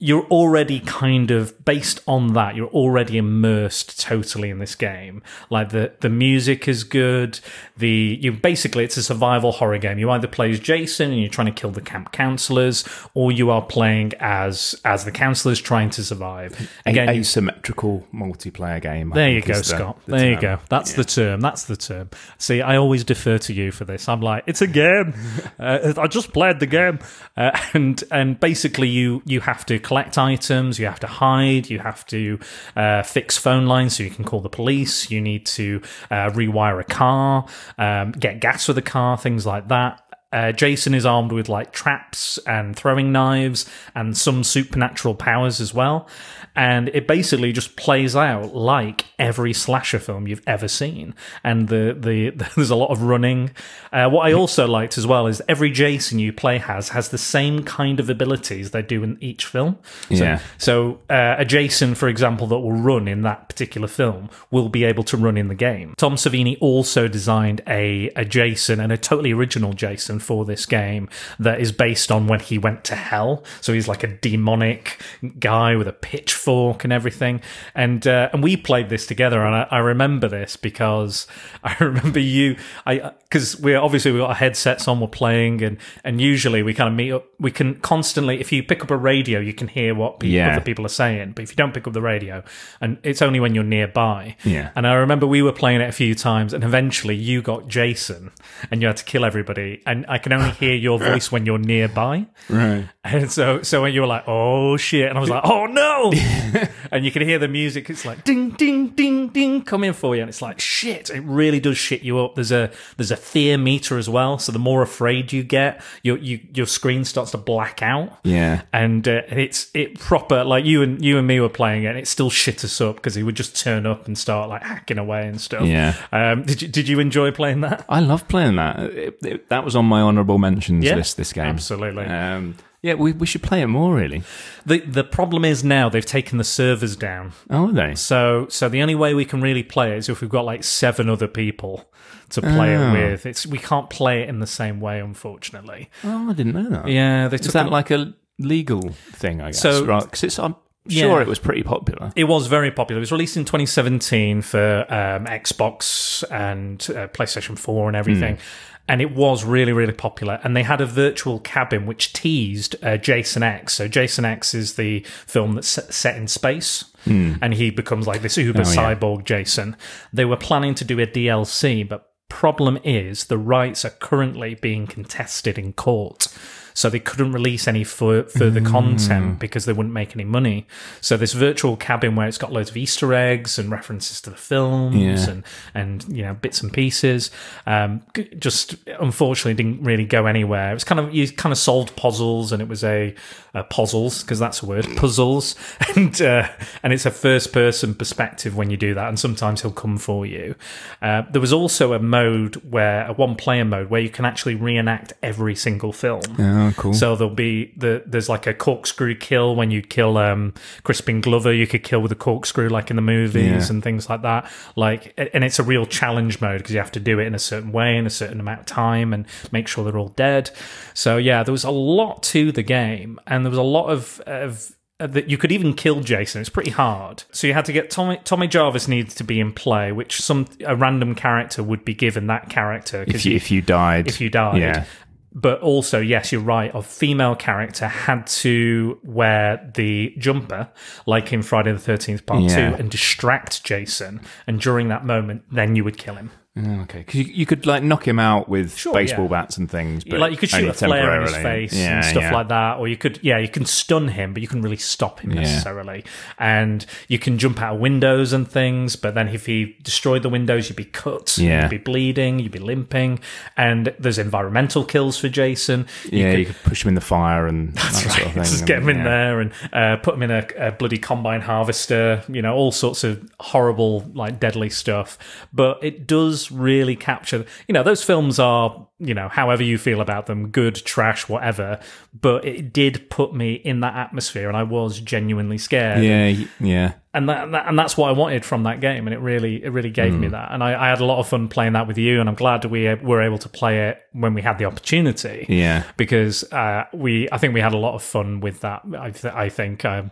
you're already kind of based on that you're already immersed totally in this game like the the music is good the you basically it's a survival horror game you either play as jason and you're trying to kill the camp counselors or you are playing as as the counselors trying to survive Again, again asymmetrical multiplayer game. I there you go, is the- Scott. the there you go. That's the term. That's the term. See, I always defer to you for this. I'm like, it's a game. uh, I just played the game, uh, and and basically, you you have to collect items, you have to hide, you have to uh, fix phone lines so you can call the police. You need to uh, rewire a car, um, get gas for the car, things like that. Uh, Jason is armed with like traps and throwing knives and some supernatural powers as well. And it basically just plays out like every slasher film you've ever seen. And the, the, there's a lot of running. Uh, what I also liked as well is every Jason you play has has the same kind of abilities they do in each film. So, Yeah. so uh, a Jason, for example, that will run in that particular film will be able to run in the game. Tom Savini also designed a, a Jason and a totally original Jason for this game that is based on when he went to hell. So he's like a demonic guy with a pitchfork and everything. And uh, and we played this together, and I, I remember this because I remember you. I because we obviously we got our headsets on, we're playing, and and usually we kind of meet up. We can constantly, if you pick up a radio, you can hear what pe- Yeah. other people are saying. But if you don't pick up the radio, and it's only when you're nearby. Yeah. And I remember we were playing it a few times, and eventually you got Jason, and you had to kill everybody. And I can only hear your voice when you're nearby. Right. And so, so when you were like, "Oh shit," and I was like, "Oh no," and you can hear the music. It's like ding, ding, ding, ding, coming for you, and it's like shit. It really does shit you up. There's a there's a fear meter as well. So the more afraid you get, your you, your screen starts to black out. Yeah. And uh, it's it proper like you and you and me were playing it. and It still shit us up because he would just turn up and start like hacking away and stuff. Yeah. Um, did you did you enjoy playing that? I love playing that. It, it- that was on my honourable mentions Yeah, list. This game, absolutely. Um, yeah, we we should play it more. Really. The the problem is now they've taken the servers down. Oh, are they? So so the only way we can really play it is if we've got like seven other people to play Oh. it with. It's we can't play it in the same way, unfortunately. Oh, I didn't know that. Yeah, they Is took that it- like a legal thing? I guess. So- right? Because it's. I'm Yeah. sure it was pretty popular. It was very popular. It was released in 2017 for um, Xbox and uh, PlayStation 4 and everything. And it was really, really popular. And they had a virtual cabin which teased uh, Jason X. So, Jason X is the film that's set- in space. And he becomes like this uber Oh, yeah. cyborg Jason. They were planning to do a DLC, but problem is the rights are currently being contested in court. So they couldn't release any fu- further Mm. content because they wouldn't make any money. So this virtual cabin where it's got loads of Easter eggs and references to the films Yeah. and and you know bits and pieces, um, just unfortunately didn't really go anywhere. It was kind of you kind of solved puzzles and it was a uh, puzzles because that's a word puzzles and uh, and it's a first person perspective when you do that and sometimes he'll come for you. Uh, there was also a mode where a one player mode where you can actually reenact every single film. Oh, cool. So there'll be the there's like a corkscrew kill when you kill um Crispin Glover, you could kill with a corkscrew like in the movies Yeah. and things like that. Like and it's a real challenge mode because you have to do it in a certain way in a certain amount of time and make sure they're all dead. So yeah, there was a lot to the game and there was a lot of of that you could even kill Jason. It's pretty hard. So you had to get Tommy. Tommy Jarvis needs to be in play, which some a random character would be given that character if you if you died, if you died. yeah, But also, yes, you're right. A female character had to wear the jumper, like in Friday the Thirteenth Part Yeah. Two, and distract Jason. And during that moment, then you would kill him. Oh, okay. Because you, you could like knock him out with Sure, baseball yeah. bats and things, but like you could shoot only a flare in his temporarily. face Yeah, and stuff yeah. like that, or you could, yeah, you can stun him, but you can really stop him necessarily. And you can jump out of windows and things, but then if he destroyed the windows, you'd be cut, Yeah. you'd be bleeding, you'd be limping. And there's environmental kills for Jason. You yeah, could- you could push him in the fire and That's that right. sort of thing. Just and- get him in yeah. there and uh, put him in a, a bloody combine harvester. You know, all sorts of horrible, like deadly stuff. But it does really capture. You know, those films are. You know, however you feel about them, good, trash, whatever. But it did put me in that atmosphere, and I was genuinely scared Yeah, yeah. and that, and that's what I wanted from that game, and it really it really gave Hmm. me that, and I, I had a lot of fun playing that with you, and I'm glad we were able to play it when we had the opportunity, Yeah. because uh, we I think we had a lot of fun with that. I, th- I think um,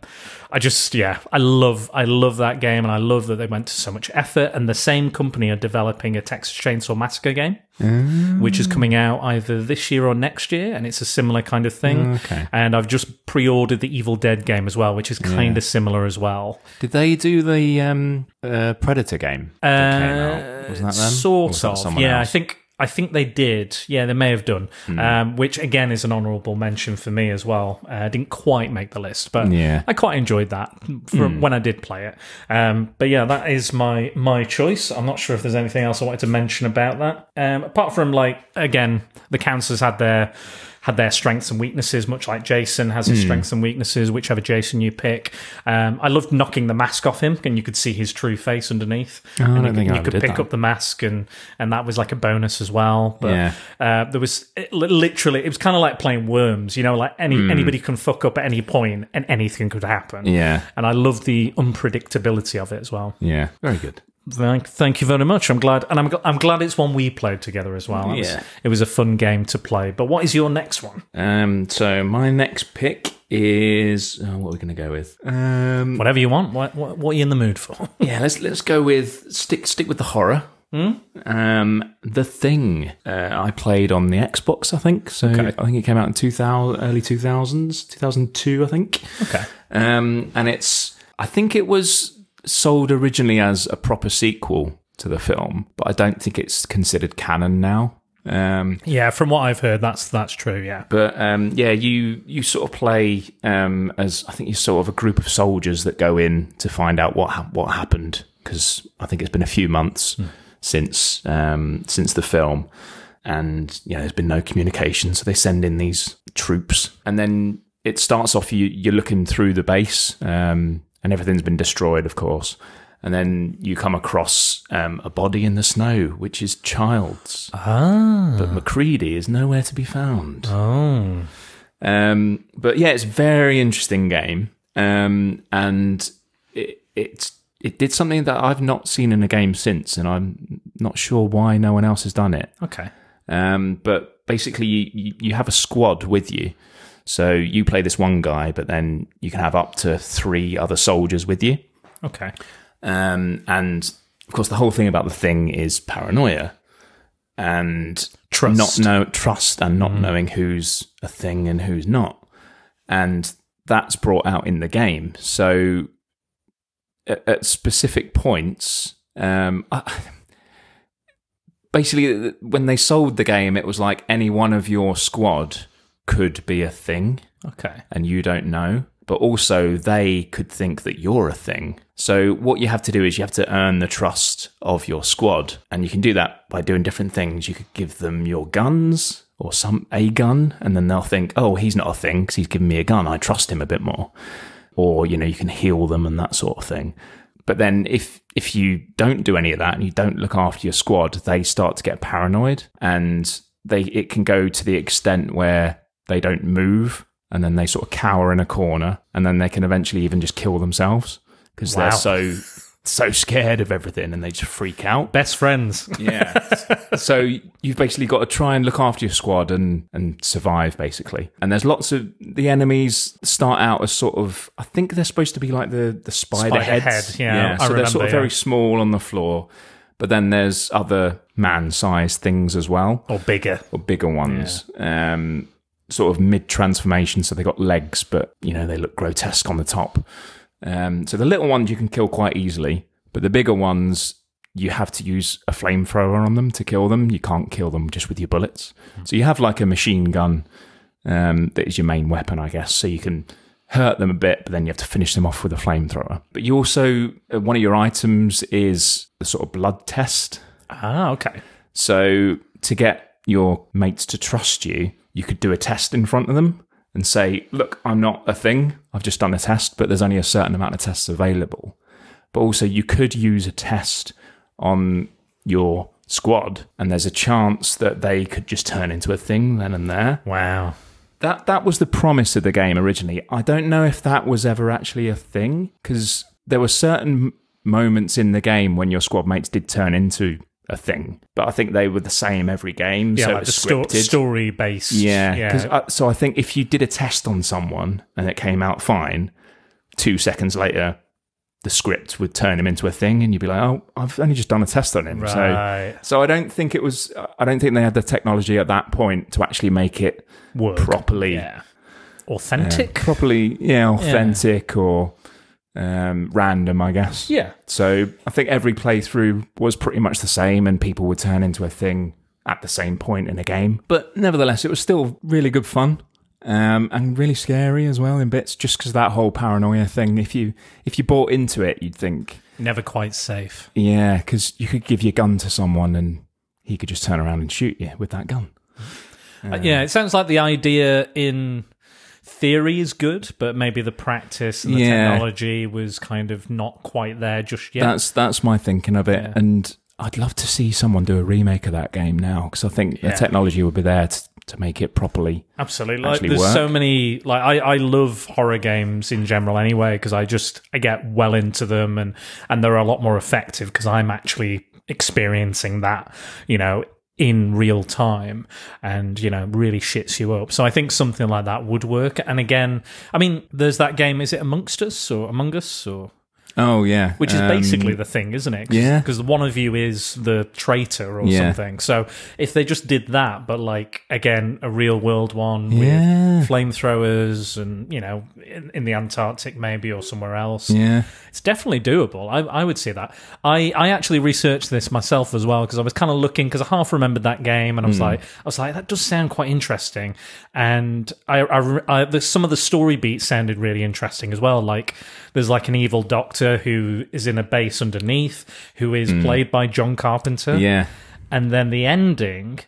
I just yeah I love I love that game, and I love that they went to so much effort, and the same company are developing a Texas Chainsaw Massacre game, which is coming out either this year or next year, and it's a similar kind of thing. Okay. And I've just pre-ordered the Evil Dead game as well, which is kind of similar as well. Did they do the um, uh, Predator game that came Uh, out? Wasn't that them? Sort was that of. someone Yeah, I else? Hmm. think I think they did. Yeah, they may have done. Um, which again is an honourable mention for me as well. Uh, didn't quite make the list, but Yeah. I quite enjoyed that from when I did play it. Um, but yeah, that is my my choice. I'm not sure if there's anything else I wanted to mention about that. Um, apart from like again, the councillors had their had their strengths and weaknesses, much like Jason has his strengths and weaknesses, whichever Jason you pick. Um, I loved knocking the mask off him, and you could see his true face underneath. Oh, I and don't you, think I you ever could pick that. up the mask, and and that was like a bonus as well. But Yeah. uh, there was it, literally, it was kind of like playing worms. You know, like any anybody can fuck up at any point, and anything could happen. Yeah. and I love the unpredictability of it as well. Yeah. Very good. Thank, thank you very much. I'm glad, and I'm I'm glad it's one we played together as well. It was- Yeah. it was a fun game to play. But what is your next one? Um, so my next pick is oh, what are we going to go with? Um, Whatever you want. What, what, what are you in the mood for? yeah, let's let's go with stick stick with the horror. Um, the Thing. Uh, I played on the Xbox, I think. So Okay. I think it came out in two thousand, early two thousands, two thousand two, I think. Okay. Um, and it's, I think it was sold originally as a proper sequel to the film, but I don't think it's considered canon now. Um, Yeah, from what I've heard, that's that's true. Yeah. but um, yeah, you you sort of play um, as I think you're sort of a group of soldiers that go in to find out what ha- what happened because I think it's been a few months since um, since the film, and you know there's been no communication, so they send in these troops, and then it starts off you you're looking through the base, um, and everything's been destroyed, of course. And then you come across um, a body in the snow, which is Childs. Ah. But Macready is nowhere to be found. Oh. Um, but yeah, it's a very interesting game, um, and it it's it did something that I've not seen in a game since, and I'm not sure why no one else has done it. Okay. Um, but basically, you you have a squad with you, so you play this one guy, but then you can have up to three other soldiers with you. Okay. Um, and of course, the whole thing about the thing is paranoia and Trust. not know trust and not knowing who's a thing and who's not, and that's brought out in the game. So at, at specific points, um, I, basically, when they sold the game, it was like any one of your squad could be a thing Okay. and you don't know, but also they could think that you're a thing. So what you have to do is you have to earn the trust of your squad, and you can do that by doing different things. You could give them your guns or some a gun, and then they'll think, "Oh, he's not a thing because he's given me a gun. I trust him a bit more." Or you know, you can heal them and that sort of thing. But then if if you don't do any of that and you don't look after your squad, they start to get paranoid and they it can go to the extent where they don't move and then they sort of cower in a corner and then they can eventually even just kill themselves because Wow. they're so so scared of everything and they just freak out. Best friends. Yeah. so you've basically got to try and look after your squad and and survive basically. And there's lots of the enemies start out as sort of I think they're supposed to be like the the spider, Spider heads. head, yeah, I so they're sort remember, of very small on the floor. But then there's other man-sized things as well Or bigger. or bigger ones. Um, sort of mid transformation, so they got legs, but you know they look grotesque on the top. Um, so the little ones you can kill quite easily, but the bigger ones you have to use a flamethrower on them to kill them. You can't kill them just with your bullets. So you have like a machine gun um, that is your main weapon, I guess. So you can hurt them a bit, but then you have to finish them off with a flamethrower. But you also uh, one of your items is the sort of blood test. Ah, okay. So to get your mates to trust you, you could do a test in front of them and say, "Look, I'm not a thing. I've just done a test, but there's only a certain amount of tests available." But also, you could use a test on your squad, and there's a chance that they could just turn into a thing then and there. Wow. That that was the promise of the game originally. I don't know if that was ever actually a thing because there were certain moments in the game when your squad mates did turn into a thing, but I think they were the same every game. Yeah, so like the sto- story based. Yeah, Yeah. I, so I think if you did a test on someone and it came out fine, two seconds later, the script would turn him into a thing, and you'd be like, "Oh, I've only just done a test on him." So, Right. so I don't think it was. I don't think they had the technology at that point to actually make it Work. properly, Yeah. Authentic. Uh, properly, yeah, authentic or um, random, I guess. Yeah. So I think every playthrough was pretty much the same, and people would turn into a thing at the same point in a game. But nevertheless, it was still really good fun. Um, and really scary as well in bits, just because that whole paranoia thing. If you if you bought into it, you'd think, Never quite safe. yeah, because you could give your gun to someone and he could just turn around and shoot you with that gun. Uh, yeah, it sounds like the idea in theory is good, but maybe the practice and the Yeah. technology was kind of not quite there just yet. That's that's my thinking of it, Yeah. and I'd love to see someone do a remake of that game now because I think Yeah. the technology would be there to, to make it properly. Absolutely. Like, there's work. so many like I, I love horror games in general anyway because I just I get well into them and and they're a lot more effective because I'm actually experiencing that, you know, in real time and you know really shits you up. So I think something like that would work. And again, I mean, there's that game. Is it Amongst Us or Among Us or Oh yeah, which is Um, basically the thing, isn't it? Cause, yeah. Because one of you is the traitor or Yeah. something. So if they just did that, but like again, a real world one Yeah. with flamethrowers and you know in, in the Antarctic maybe or somewhere else, yeah. it's definitely doable. I, I would see that. I, I actually researched this myself as well because I was kind of looking because I half remembered that game and I was Hmm. like I was like that does sound quite interesting and I, I, I the, some of the story beats sounded really interesting as well. Like there's like an evil doctor who is in a base underneath who is hmm. played by John Carpenter. Yeah, and then the ending.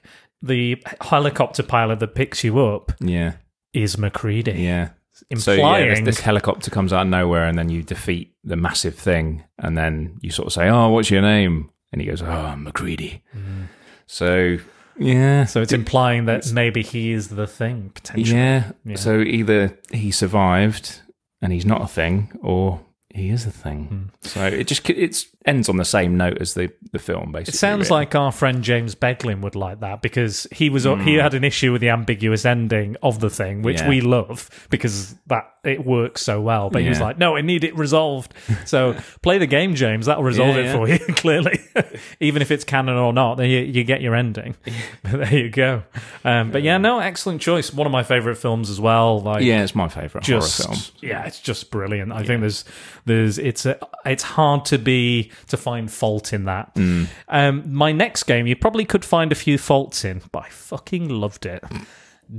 The helicopter pilot that picks you up yeah, is McCready, yeah. implying So yeah, this, this helicopter comes out of nowhere, and then you defeat the massive thing, and then you sort of say, "Oh, what's your name?" And he goes, "Oh, I'm McCready." Mm. So yeah, so it's implying that maybe he is the thing potentially. yeah. Yeah. So either he survived and he's not a thing, or he is a thing. Hmm. So it just it ends on the same note as the the film. Basically, It sounds really. like our friend James Beglin would like that because he was Hmm. he had an issue with the ambiguous ending of the thing, which Yeah. we love because that it works so well. But he was like, "No, I need it resolved." So play the game, James. That'll resolve Yeah, it for you clearly, even if it's canon or not. Then you, you get your ending. But there you go. Um, but yeah, no, excellent choice. One of my favorite films as well. Like yeah, it's my favorite just horror film. yeah, it's just brilliant. I think there's there's it's a, it's hard to be to find fault in that. Mm. Um, my next game, you probably could find a few faults in, but I fucking loved it.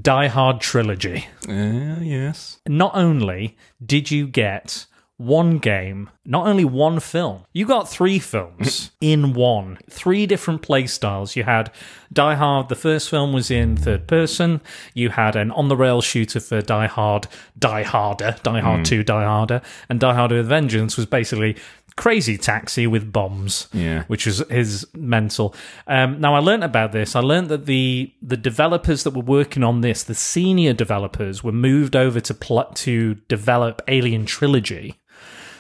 Die Hard trilogy. Uh, yes. Not only did you get one game, not only one film, you got three films in one. Three different play styles. You had Die Hard, the first film was in third person. You had an on the rail shooter for Die Hard, Die Harder, Die Hard 2, Die Harder. And Die Harder with Vengeance was basically Crazy Taxi with bombs Yeah. which was his mental. Um, now I learned about this. I learned that the the developers that were working on this, the senior developers, were moved over to pl- to develop Alien Trilogy.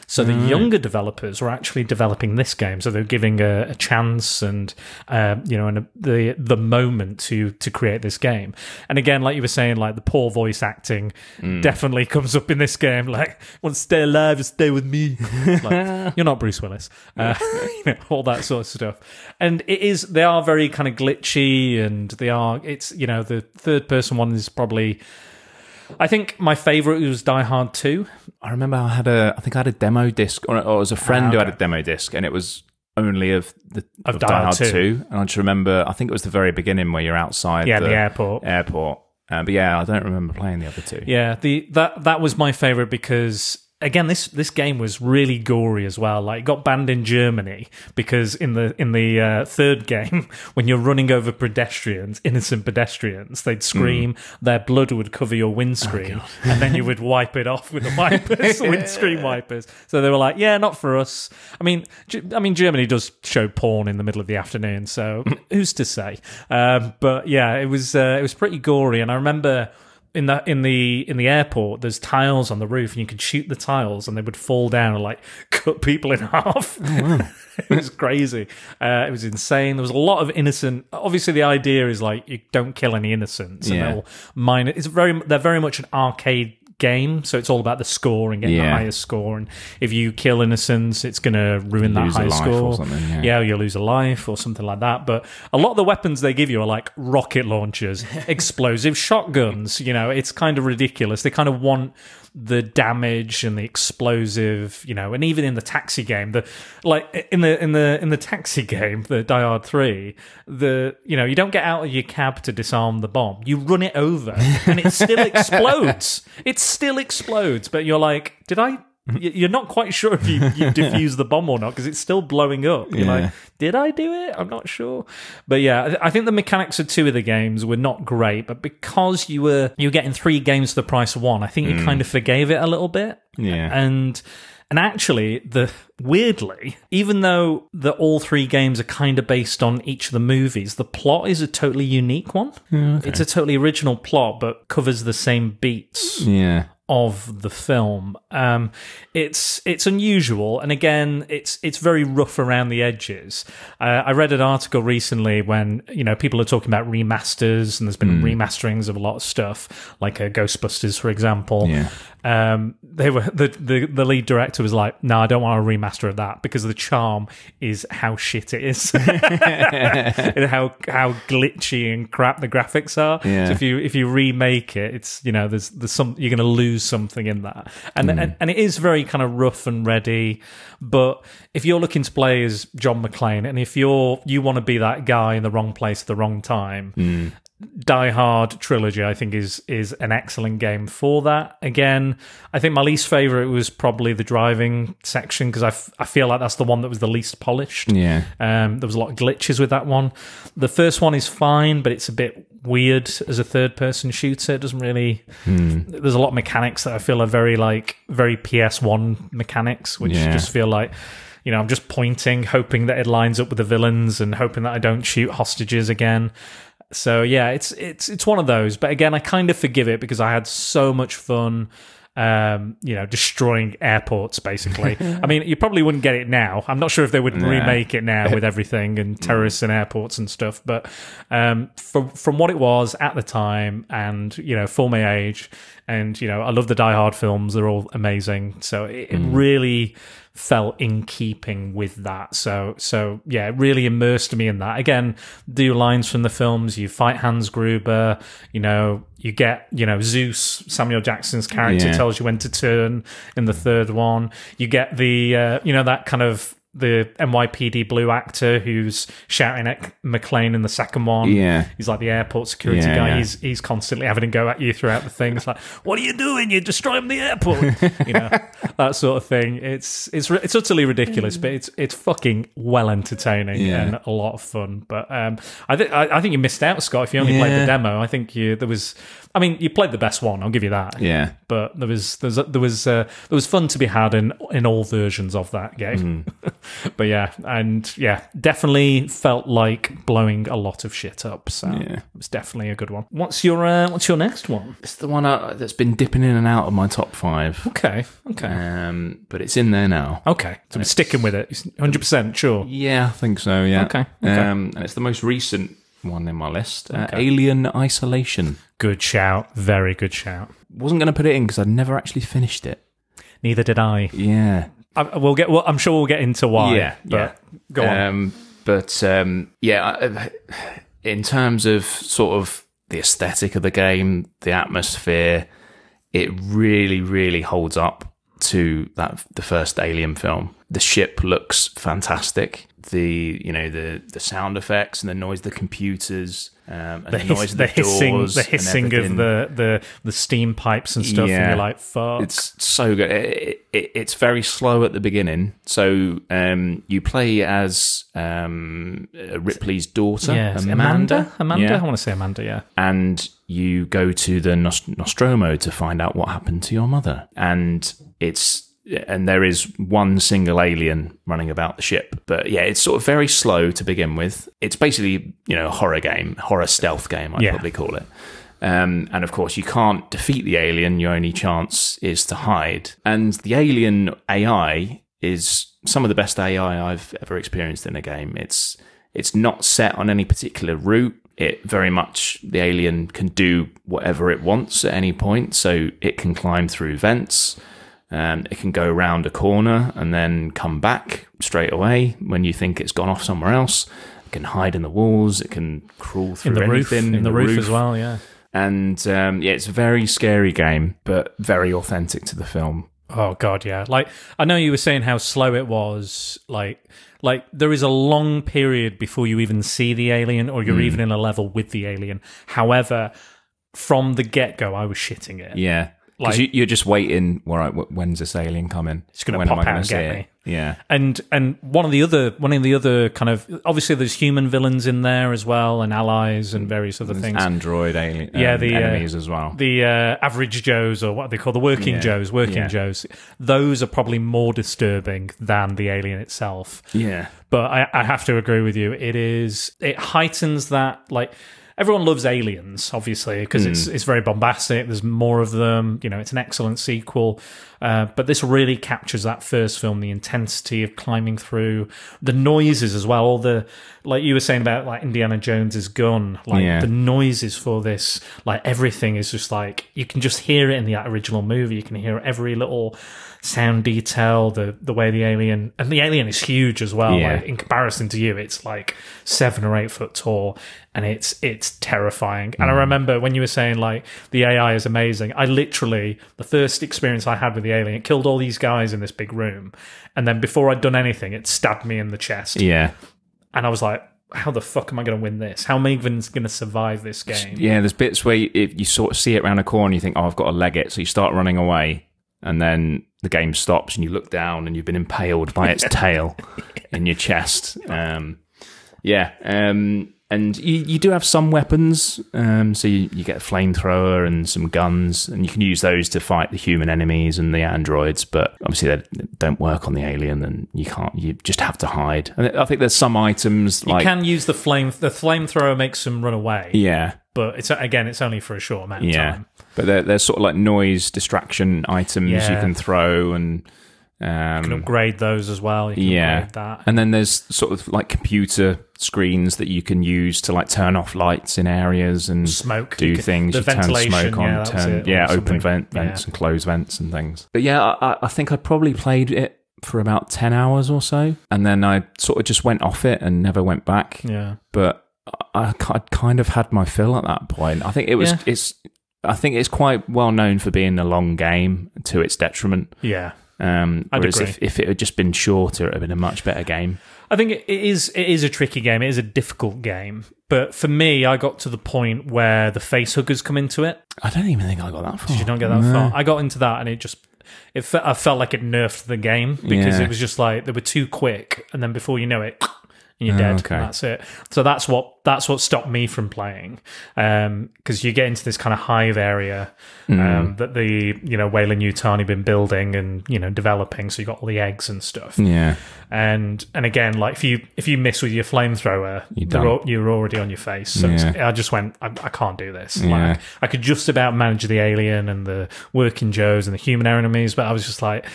So the younger developers were actually developing this game, so they're giving a, a chance and um, you know and a, the the moment to to create this game. And again, like you were saying, like the poor voice acting definitely comes up in this game. Like, want to stay alive and stay with me. like, you're not Bruce Willis, uh, you know, all that sort of stuff. And it is they are very kind of glitchy, and they are. It's you know the third person one is probably. I think my favorite was Die Hard Two. I remember I had a, I think I had a demo disc, or, or it was a friend Ah, who had a demo disc, and it was only of the Of of, Die Die, Hard Hard 2. 2. And I just remember, I think it was the very beginning where you're outside Yeah, the, the airport. airport. Uh, but yeah, I don't remember playing the other two. Yeah, the that that was my favorite because again this this game was really gory as well. Like it got banned in Germany because in the in the uh, third game when you're running over pedestrians, innocent pedestrians, they'd scream, their blood would cover your windscreen, and then you would wipe it off with the wipers, windscreen wipers. So they were like, yeah, not for us. I mean, Ge- I mean Germany does show porn in the middle of the afternoon, so who's to say? Um, but yeah, it was uh, it was pretty gory, and I remember in the in the in the airport there's tiles on the roof and you could shoot the tiles and they would fall down and like cut people in half it was crazy uh, it was insane there was a lot of innocent obviously the idea is like you don't kill any innocents and Yeah. they'll mine it. it's very they're very much an arcade game so it's all about the score and getting the highest score and if you kill innocents it's going to ruin that Lose a high score something, yeah. yeah, you'll lose a life or something like that. But a lot of the weapons they give you are like rocket launchers, explosive shotguns. You know, it's kind of ridiculous. They kind of want the damage and the explosive, you know, and even in the taxi game, the like in the in the in the taxi game, the Die Hard Three, the you know, you don't get out of your cab to disarm the bomb. You run it over and it still explodes. It still explodes, but you're like, did I you're not quite sure if you, you defuse the bomb or not because it's still blowing up. You're Yeah. like, did I do it? I'm not sure. But yeah, I I think the mechanics of two of the games were not great, but because you were you were getting three games for the price of one, I think you mm. kind of forgave it a little bit. Yeah. And And actually, the weirdly, even though the all three games are kind of based on each of the movies, the plot is a totally unique one. Oh, yeah, It's a totally original plot, but covers the same beats Yeah. Of the film. Um, it's it's unusual, and again, it's it's very rough around the edges. Uh, I read an article recently when you know people are talking about remasters, and there's been remasterings of a lot of stuff, like uh, Ghostbusters, for example. Yeah. Um, they were the, the the lead director was like, "No, I don't want a remaster of that because the charm is how shit it is, and how how glitchy and crap the graphics are. Yeah. So if you if you remake it, it's you know there's there's some you're going to lose something in that, and, and and it is very kind of rough and ready. But if you're looking to play as John McClane, and if you're you want to be that guy in the wrong place at the wrong time, Die Hard trilogy, I think, is is an excellent game for that. Again, I think my least favorite was probably the driving section because I, f- I feel like that's the one that was the least polished. Yeah. Um, there was a lot of glitches with that one. The first one is fine, but it's a bit weird as a third person shooter. It doesn't really. There's a lot of mechanics that I feel are very like very PS1 mechanics, which Yeah. just feel like. You know, I'm just pointing, hoping that it lines up with the villains, and hoping that I don't shoot hostages again. So yeah, it's it's it's one of those. But again, I kind of forgive it because I had so much fun. Um, you know, destroying airports basically. I mean, you probably wouldn't get it now. I'm not sure if they would remake it now with everything and terrorists and airports and stuff. But um, from from what it was at the time, and you know, for my age, and you know, I love the Die Hard films. They're all amazing. So it, it really felt in keeping with that. So so yeah, it really immersed me in that. Again, do lines from the films. You fight Hans Gruber. You know, you get you know Zeus, Samuel Jackson's character Yeah. tells you when to turn in the third one. You get the uh, you know that kind of the NYPD blue actor who's shouting at McClane in the second one. Yeah. He's like the airport security Yeah, guy. yeah. He's he's constantly having to go at you throughout the thing. It's like, what are you doing? You're destroying the airport. you know that sort of thing. It's it's it's utterly ridiculous, but it's it's fucking well entertaining Yeah. and a lot of fun. But um, I think I I think you missed out, Scott. If you only played the demo, I think you there was. I mean, you played the best one. I'll give you that. Yeah. But there was there's, there was uh, there was fun to be had in in all versions of that game. Mm-hmm. but yeah, and yeah, definitely felt like blowing a lot of shit up. So Yeah. it was definitely a good one. What's your uh, What's your next one? It's the one uh, that's been dipping in and out of my top five. Okay, okay, Um, but it's in there now. okay. So we're sticking with it. Hundred percent sure. Yeah, I think so. Yeah. Okay, okay. Um, and it's the most recent one in my list. Uh, Alien Isolation. Good shout. Very good shout. Wasn't going to put it in because I'd never actually finished it. Neither did I. Yeah. I we'll get. Well, I'm sure we'll get into why. Yeah, But go on. Um, but um, yeah, in terms of sort of the aesthetic of the game, the atmosphere, it really, really holds up to that the first Alien film. The ship looks fantastic. The you know the the sound effects and the noise, of the computers, um, and the, the, hiss, noise of the the, hissing, the hissing of the, the the steam pipes and stuff, and you're like, "Fuck!" It's so good. It, it, it's very slow at the beginning. So um, you play as um, uh, Ripley's daughter, yeah, it Amanda. Amanda. Yeah. I want to say Amanda. Yeah. and you go to the Nost- Nostromo to find out what happened to your mother. And it's and there is one single alien running about the ship. But yeah, it's sort of very slow to begin with. It's basically you know a horror game, horror stealth game. I'd Yeah. probably call it. Um, and of course, you can't defeat the alien. Your only chance is to hide. And the alien AI is some of the best AI I've ever experienced in a game. It's it's not set on any particular route. It very much the alien can do whatever it wants at any point. So it can climb through vents. Um, it can go around a corner and then come back straight away when you think it's gone off somewhere else. It can hide in the walls. It can crawl through In the roof, anything in, the, roof, as well. Yeah. and um, yeah, it's a very scary game, but very authentic to the film. Oh god, yeah. Like I know you were saying how slow it was. Like, like there is a long period before you even see the alien, or you're even in a level with the alien. However, from the get go, I was shitting it. Yeah, Because you, you're just waiting. All right, when's this alien coming? It's gonna When am pop out and get it? Yeah, and and one of the other one of the other kind of obviously there's human villains in there as well and allies and various other things. android alien. Yeah, um, the, uh, enemies as well. the uh, average Joes, or what they call the working Yeah. Joes, working Yeah. Joes, those are probably more disturbing than the alien itself. yeah, But I, I have to agree with you. It is it heightens that like everyone loves aliens, obviously, because it's hmm. it's very bombastic. There's more of them. You know, it's an excellent sequel. Uh, but this really captures that first film, the intensity of climbing through the noises as well. All the like you were saying about like Indiana Jones's gun, like Yeah. the noises for this, like everything is just like you can just hear it in the original movie. You can hear every little sound detail, the the way the alien and the alien is huge as well. Yeah. Like, in comparison to you, it's like seven or eight foot tall, and it's it's terrifying. And I remember when you were saying like the AI is amazing. I literally the first experience I had with the alien, it killed all these guys in this big room, and then before I'd done anything, it stabbed me in the chest, yeah, and I was like. How the fuck am I going to win this? How am I even going to survive this game? yeah. There's bits where you, if you sort of see it around a corner, you think, "Oh, I've got to leg it," so you start running away, and then the game stops, and you look down, and you've been impaled by its tail in your chest. Um, yeah, um, and you, you do have some weapons. Um, so you, you get a flamethrower and some guns, and you can use those to fight the human enemies and the androids. But obviously, they don't work on the alien, and you can't. You just have to hide. And I think there's some items You can use the flame. The flamethrower makes them run away, yeah, but it's again, it's only for a short amount of yeah. time. But there, there's sort of like noise distraction items you can throw, and You can um, upgrade those as well. You can yeah, that. and then there's sort of like computer screens that you can use to like turn off lights in areas and Smoke. do You can- things. the you turn smoke on, yeah, turn it, yeah, open vent vents Yeah. and close vents and things. But yeah, I, I- I think I probably played it for about ten hours or so, and then I sort of just went off it and never went back. Yeah. But I, I kind of had my fill at that point. I think it was Yeah. it's. I think it's quite well known for being a long game to its detriment. Yeah. Um, I'd whereas agree. if, if it had just been shorter, it would have been a much better game. I think it is it is a tricky game. It is a difficult game. But for me, I got to the point where the face huggers come into it. I don't even think I got that far. Did you not get that far? I got into that and it just it I felt like it nerfed the game because Yeah. it was just like they were too quick and then before you know it and you're Oh, dead okay. and that's it. So that's what that's what stopped me from playing. Um because you get into this kind of hive area Mm. um that the you know Weyland-Yutani been building and you know developing so you got all the eggs and stuff. Yeah, and and again like if you if you miss with your flamethrower You're you're, done. al- you're already on your face so Yeah. i just went I, I can't do this Yeah. like i could just about manage the alien and the working joes and the human enemies but i was just like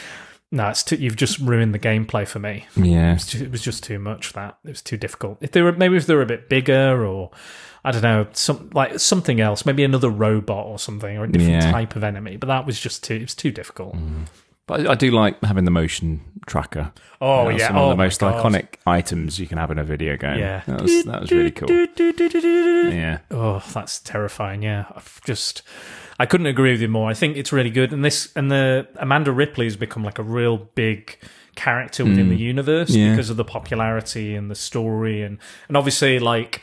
no it's too, you've just ruined the gameplay for me yeah. It's ju- it was just too much that it was too difficult if they were maybe if they were a bit bigger or I don't know, some like something else, maybe another robot or something, or a different Yeah. type of enemy. But that was just too. It was too difficult. Mm. But I, do like having the motion tracker. Oh yeah, one oh of the oh, most God. iconic items you can have in a video game. Yeah, that was, that was really cool. Yeah, Oh, that's terrifying. Yeah, I've just I couldn't agree with you more. I think it's really good, and this and the Amanda Ripley has become like a real big character within the hmm. universe Yeah. because of the popularity and the story, and and obviously like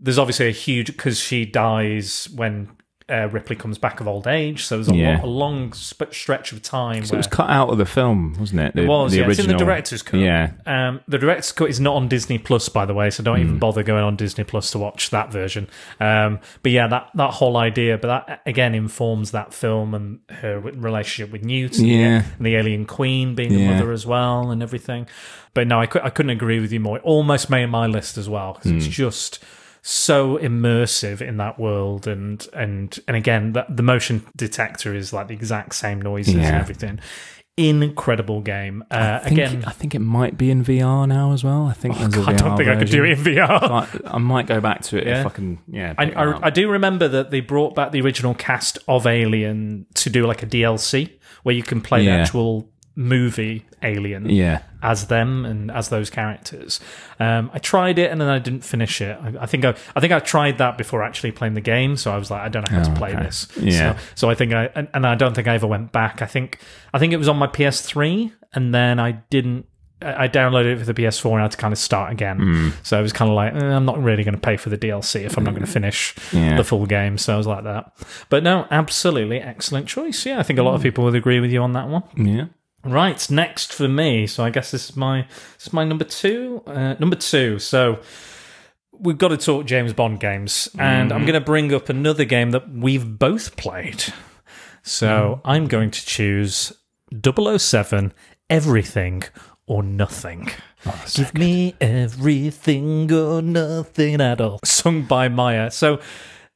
there's obviously a huge because she dies when. Uh, Ripley comes back of old age, so there's a, Yeah. lo- a long sp- stretch of time. so it was cut out of the film, wasn't it? The, it was, the yeah. It's in the director's cut. Yeah, Um, the director's cut is not on Disney Plus, by the way, so don't Hmm. even bother going on Disney Plus to watch that version. Um, but yeah, that that whole idea, but that again informs that film and her relationship with Newt, and the- Yeah. and the alien queen being the Yeah. mother as well, and everything. But no, I, cou- I couldn't agree with you more. It almost made my list as well because Hmm. it's just so immersive in that world and and and again the, the motion detector is like the exact same noises and everything incredible game uh, I think, again I think it might be in VR now as well. I think there's a I don't think I could do it in VR. I, might go back to it Yeah. if I can. Yeah, I, pick it up. I, I do remember that they brought back the original cast of Alien to do like a DLC where you can play the actual movie Alien yeah, as them and as those characters. Um, I tried it and then I didn't finish it. I, I think I, I think I tried that before actually playing the game, so I was like, I don't know how Oh, to play okay. this. Yeah. So, so I think I and, and I don't think I ever went back. I think I think it was on my PS3 and then I didn't. I I downloaded it for the PS4 and I had to kind of start again. Hmm. So I was kind of like, eh, I'm not really going to pay for the DLC if I'm not going to finish Yeah. the full game. So I was like that. But no, absolutely excellent choice. Yeah, I think a Hmm. lot of people would agree with you on that one. Yeah. Right, next for me. So I guess this is my this is my number two. Uh, number two. So we've got to talk James Bond games, and I'm going to bring up another game that we've both played. So I'm going to choose 007 Everything or Nothing. Give me everything or nothing at all. Sung by Mýa. So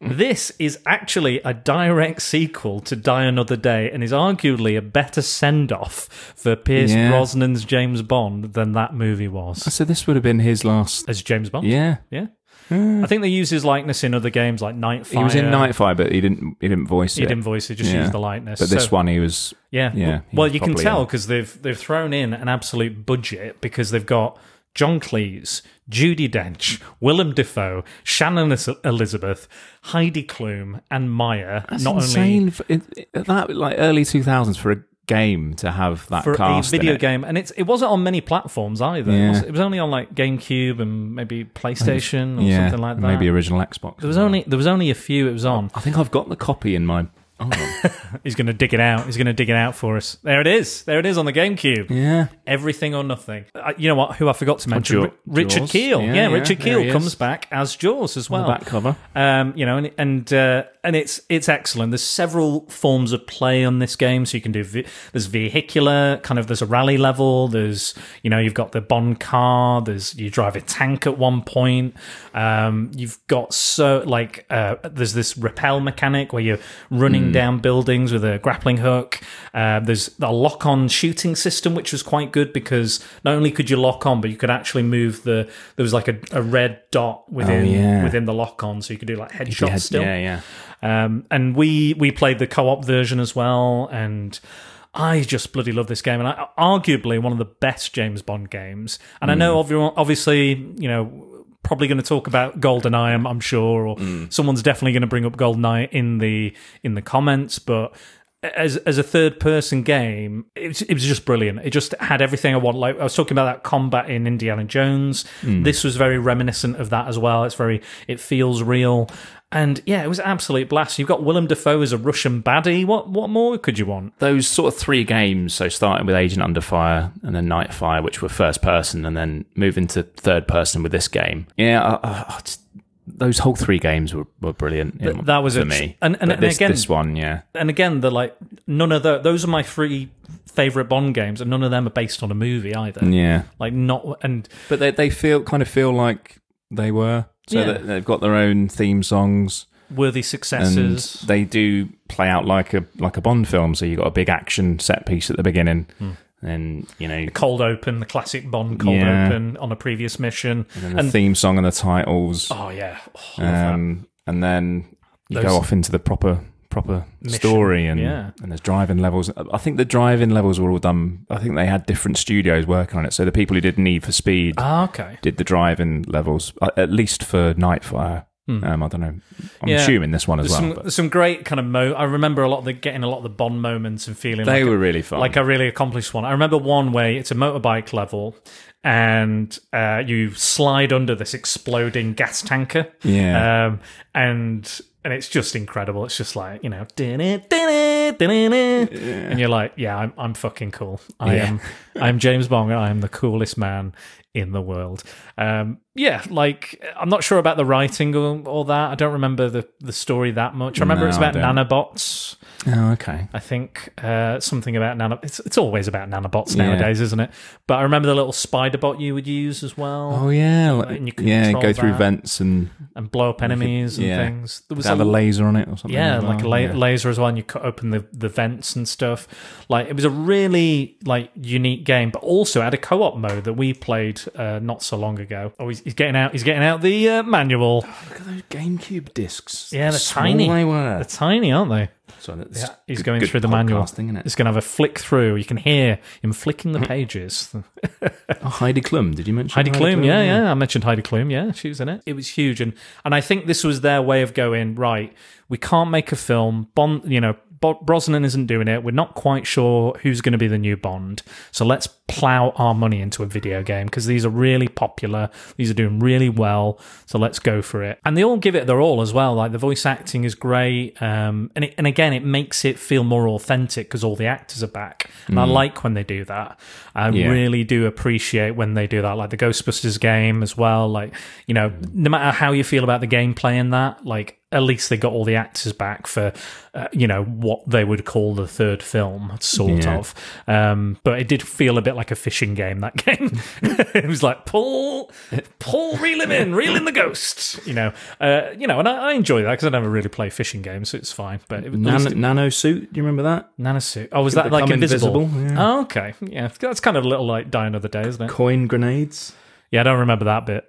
Mm. this is actually a direct sequel to Die Another Day and is arguably a better send off for Pierce Yeah. Brosnan's James Bond than that movie was. So this would have been his last. As James Bond? Yeah. Yeah. I think they use his likeness in other games like Nightfire. He was in Nightfire, but he didn't. He didn't voice it. He it. didn't voice it, just Yeah. used the likeness. But this So- one, he was. Yeah. Yeah, he Well, was you can tell in. because they've they've thrown in an absolute budget because they've got John Cleese, Judi Dench, Willem Dafoe, Shannon Elizabeth, Heidi Klum, and Mýa. That's not insane. only it, that like early two thousands for a game to have that for a cast in video it. game, and it's it wasn't on many platforms either. It, was, it was only on like GameCube and maybe PlayStation or yeah, something like that. maybe original Xbox. there was only there was only a few it was on. I think I've got the copy in my. Oh, He's going to dig it out. He's going to dig it out for us. There it is. There it is on the GameCube. yeah. Everything or nothing. Uh, you know what? Who I forgot to mention? Jaw- Ri- Richard Jaws. Keel. Yeah, Yeah, yeah, Richard Kiel comes back as Jaws as On well. the back cover. Um, you know, and and uh, and it's it's excellent. There's several forms of play on this game, so you can do ve- there's vehicular kind of there's a rally level. There's you know you've got the Bond car. There's you drive a tank at one point. Um, you've got so like uh, there's this rappel mechanic where you're running Hmm. down buildings with a grappling hook. Uh, there's a lock on shooting system which was quite good because not only could you lock on, but you could actually move the there was like a, a red dot within Oh, yeah. within the lock on, so you could do like headshots still. yeah, yeah. Um, and we we played the co-op version as well, and I just bloody love this game, and I, arguably one of the best James Bond games. And I know, obviously, you know. Probably going to talk about GoldenEye, I'm, I'm sure, or mm. someone's definitely going to bring up GoldenEye in the in the comments. But as as a third person game, it was, it was just brilliant. It just had everything I want. Like I was talking about that combat in Indiana Jones. Mm. This was very reminiscent of that as well. It's very it feels real. And yeah, it was an absolute blast. You've got Willem Dafoe as a Russian baddie. What what more could you want? Those sort of three games, so starting with Agent Under Fire and then Nightfire, which were first person, and then moving to third person with this game. Yeah, I, I, I just- those whole three games were, were brilliant. that was for a- me. and- and- and this, again- this one, yeah, And again, the like none of the those are my three favorite Bond games, and none of them are based on a movie either. yeah. Like not and But they they feel kind of feel like they were. So Yeah. they've got their own theme songs. worthy and successes. they do play out like a like a Bond film. So you've got a big action set piece at the beginning, Hmm. and you know, the cold open, the classic Bond cold Yeah. open on a previous mission. and the theme song and the titles, oh yeah, oh, I love that. um, and then you Those- go off into the proper proper story, and yeah. and there's driving levels. I think the driving levels were all done. I think they had different studios working on it. So the people who did Need for Speed Ah, okay. did the driving levels, uh, at least for Nightfire. Um, I don't know. I'm Hmm. Yeah. assuming this one as There's well. some, but some great kind of mo. I remember a lot of the getting a lot of the Bond moments and feeling they like were a, really fun. like a really accomplished one. I remember one way it's a motorbike level, and uh, you slide under this exploding gas tanker. Yeah. um, and and it's just incredible. It's just like you know, and you're like, yeah, I'm I'm fucking cool. I Yeah. am I'm James Bond. and I am the coolest man in the world. Um, yeah, like I'm not sure about the writing or, or that. I don't remember the the story that much. I remember No, it's about nanobots. Oh, okay. I think uh, something about nano. It's it's always about nanobots Yeah. nowadays, isn't it? But I remember the little spider bot you would use as well, Oh yeah, like, and you yeah, control go through that. vents and and blow up enemies and yeah. things. There was have a a laser on it or something. yeah, as like a well. la- Yeah. laser as well, and you cut open the, the vents and stuff. Like it was a really like unique game, but also had a co op mode that we played uh, not so long ago. Oh, he's, he's getting out. He's getting out the uh, manual. Look at those GameCube discs. Yeah, they're Small tiny. They were. They're tiny, aren't they? So that's Yeah, he's good- going good through the manual. innit? It's going to have a flick through. You can hear him flicking the hmm. pages. Oh, Heidi Klum. Did you mention Heidi Klum, yeah, yeah. I mentioned Heidi Klum, yeah, she was in it. It was huge, and and I think this was their way of going right. We can't make a film. Bond, you know, Bo- Brosnan isn't doing it. We're not quite sure who's going to be the new Bond. So let's plow our money into a video game because these are really popular. These are doing really well. So let's go for it. And they all give it their all as well. Like the voice acting is great. Um, and, it, and again, it makes it feel more authentic because all the actors are back. And I like when they do that. I Yeah. really do appreciate when they do that. Like the Ghostbusters game as well. Like, you know, no matter how you feel about the gameplay in that, like, at least they got all the actors back for, uh, you know, what they would call the third film, sort Yeah. of. Um, but it did feel a bit like a fishing game. That game, it was like pull, pull, reel him in, reel in the ghosts. You know, uh, you know, and I, I enjoy that because I never really play fishing games, so it's fine. But it, least Nano, nano suit. Do you remember that? nano suit? Oh, was that like invisible? invisible, yeah. Oh, okay. Yeah, that's kind of a little like Die Another Day, isn't it? Coin grenades. Yeah, I don't remember that bit.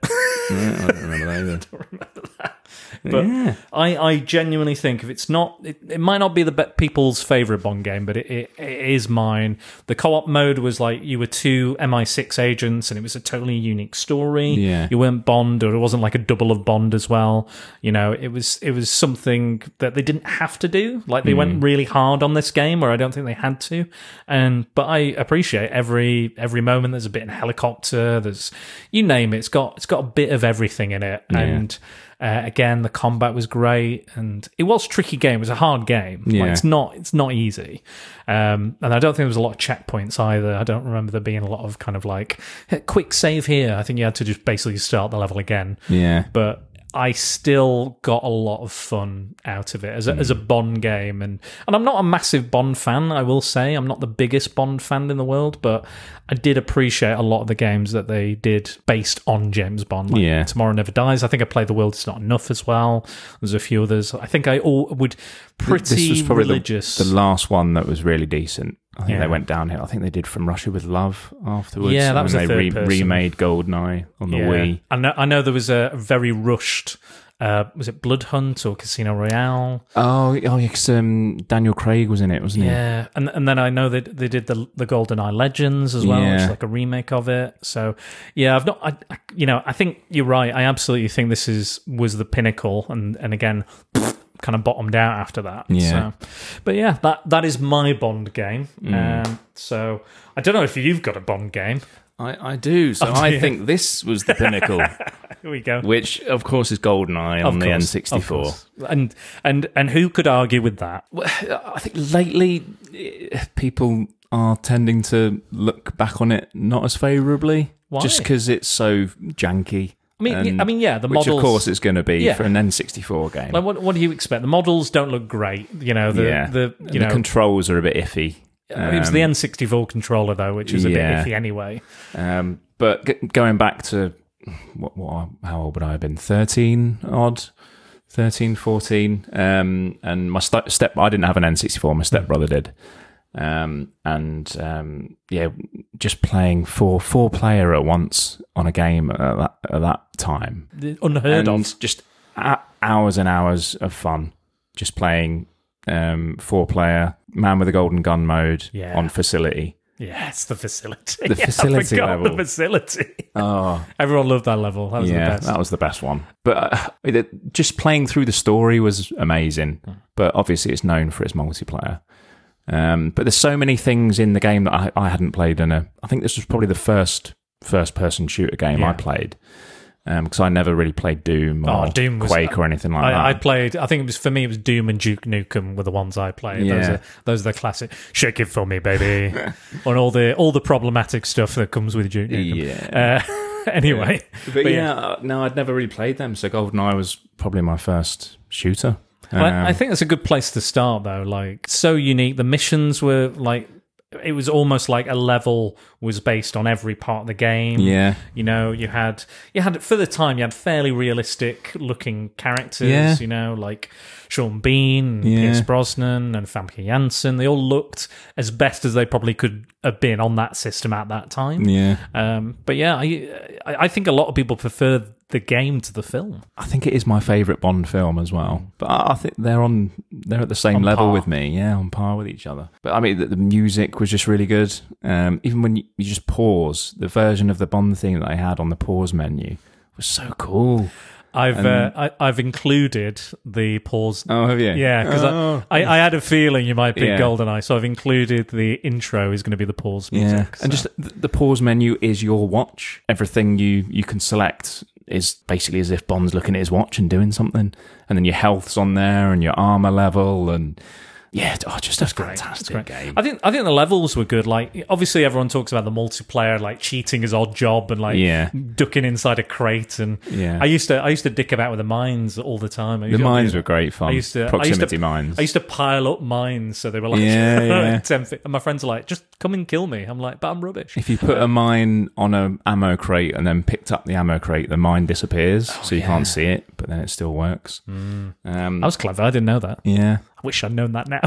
Yeah, I don't remember that either. But yeah. I, I genuinely think if it's not, it, it might not be the be- people's favorite Bond game, but it, it, it is mine. The co-op mode was like you were two MI6 agents, and it was a totally unique story. Yeah. you weren't Bond, or it wasn't like a double of Bond as well. You know, it was it was something that they didn't have to do. Like they went hmm. really hard on this game, where I don't think they had to. And but I appreciate every every moment. There's a bit in helicopter. There's you name it. It's got it's got a bit of everything in it, and. Uh, again, the combat was great, and it was a tricky game. It was a hard game. Like, it's not. It's not easy, um, and I don't think there was a lot of checkpoints either. I don't remember there being a lot of kind of like quick save here. I think you had to just basically start the level again. Yeah. But I still got a lot of fun out of it as a, as a hmm. Bond game, and and I'm not a massive Bond fan. I will say I'm not the biggest Bond fan in the world, but I did appreciate a lot of the games that they did based on James Bond. Like Yeah. Tomorrow Never Dies. I think I played The World Is Not Enough as well. There's a few others. I think I all would pretty this was probably the- religious. The, last one that was really decent. I think Yeah. they went downhill. I think they did From Russia with Love afterwards. Yeah, that was then a they person. remade Goldeneye on the Wii. I know. I know there was a very rushed. Uh, was it Blood Hunt or Casino Royale? Oh, oh, yeah, 'cause, um, Daniel Craig was in it, wasn't he? Yeah, and and then I know that they did the the GoldenEye Legends as well, which is like a remake of it. So yeah, I've not, I, I, you know, I think you're right. I absolutely think this is was the pinnacle, and and again, kind of bottomed out after that. Yeah. So, but yeah, that that is my Bond game. Mm. Um, so I don't know if you've got a Bond game. I, I do. So Oh, I dear. think this was the pinnacle, Here we go. which of course is Goldeneye Of on the course, of N64. and and and who could argue with that? Well, I think lately eh, people are tending to look back on it not as favourably, Why? just because it's so janky. I mean, and- I mean, yeah, the which models. of course it's going to be Yeah. for an N64 game. Like, what what do you expect? The models don't look great. You know, the yeah, the And you the controls are a bit iffy. it was the N64 controller though, which is a yeah. bit iffy anyway. Um, but g- going back to what, what, how old would I have been? 13 odd, 13, 14. Um, and my st- step, I didn't have an N64, my stepbrother did. Um, and um, yeah, just playing four four player at once on a game at that, at that time, The- Unheard and of. just hours and hours of fun, just playing um, four player man with a golden gun mode Yeah. on facility. Yeah, it's the facility. The Yeah, facility level. The facility. Oh, Everyone loved that level. That was yeah, the best. that was the best one. But uh, it, just playing through the story was amazing. Hmm. But obviously, it's known for its multiplayer. Um, but there's so many things in the game that I, I hadn't played in a. I think this was probably the first first person shooter game Yeah. I played because I never really played Doom or Oh, Doom was- Quake or anything like I, I played. I think it was for me. It was Doom and Duke Nukem were the ones I played. Those Yeah. are those are the classic. Shake it for me, baby. on all the all the problematic stuff that comes with Duke Nukem. yeah. Uh, anyway, but, but yeah, uh, no, I'd never really played them. So GoldenEye was probably my first shooter. Well, I- Um, I think that's a good place to start, though. Like, so unique. The missions were like, it was almost like a level was based on every part of the game. yeah, You know, you had you had for the time you had fairly realistic looking characters. Yeah. You know, like Sean Bean, and Yeah. Pierce Brosnan, and Famke Janssen. They all looked as best as they probably could have been on that system at that time. yeah. Um, but yeah, I I I think a lot of people prefer the game to the film. I think it is my favourite Bond film as well. But I I think they're on they're at the same On level par. with me, yeah, on par with each other. But I mean, the, the music was just really good. Um, even when you, you just pause, the version of the Bond theme that I had on the pause menu was so cool. I've uh, I, I've included the pause. Oh, have you? Yeah, because Oh. I, I, I had a feeling you might pick Yeah. GoldenEye, so I've included the intro is going to be the pause music. Yeah, so- and just the, the pause menu is your watch. Everything you you can select is basically as if Bond's looking at his watch and doing something, and then your health's on there and your armor level, and yeah, oh, just a fantastic Great. game. I think I think the levels were good. Like obviously everyone talks about the multiplayer, like cheating is Oddjob and like Yeah. ducking inside a crate. And Yeah. I used to I used to dick about with the mines all the time. The to- mines were great fun. I used to proximity I used to, mines. I used to pile up mines so they were like Yeah, yeah. 10 feet. And my friends are like, just come and kill me. I'm like, but I'm rubbish. if you put a mine on a ammo crate and then picked up the ammo crate, the mine disappears, so you can't see it, but then it still works. Um, I was clever. I didn't know that. yeah, I wish I'd known that now.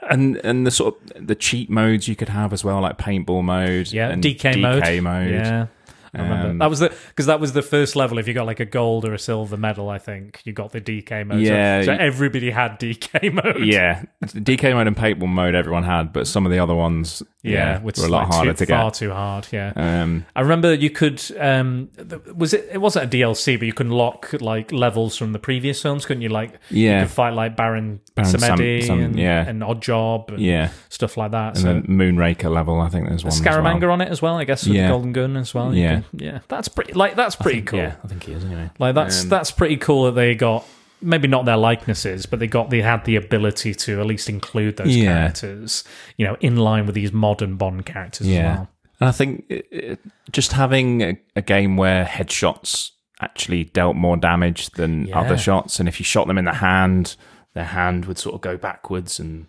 and and the sort of the cheat modes you could have as well, like paintball mode, yeah, and DK, mode. DK mode. Yeah. I remember. Um, that was the because that was the first level. If you got like a gold or a silver medal, I think you got the DK mode. Yeah, so, you- everybody had DK mode. Yeah, DK mode and paintball mode everyone had, but some of the other ones, yeah, yeah, which were a lot like harder too, to get. far too hard. Yeah, Um, I remember you could. Um, was it? It wasn't a DLC, but you can lock like levels from the previous films, couldn't you? Like, Yeah. you could fight like Baron, Baron Samedi Sam- and, yeah. and Oddjob, and yeah, stuff like that. and so. then Moonraker level, I think there's one. Scaramanga well. on it as well, I guess, with Yeah. the golden gun as well. Yeah. Can- yeah, that's pretty. Like that's pretty cool. Yeah, I think he is anyway. Like that's Um, that's pretty cool that they got maybe not their likenesses, but they got they had the ability to at least include those Yeah. characters, you know, in line with these modern Bond characters Yeah. as well. And I think it, it, just having a, a game where headshots actually dealt more damage than Yeah. other shots, and if you shot them in the hand, their hand would sort of go backwards and.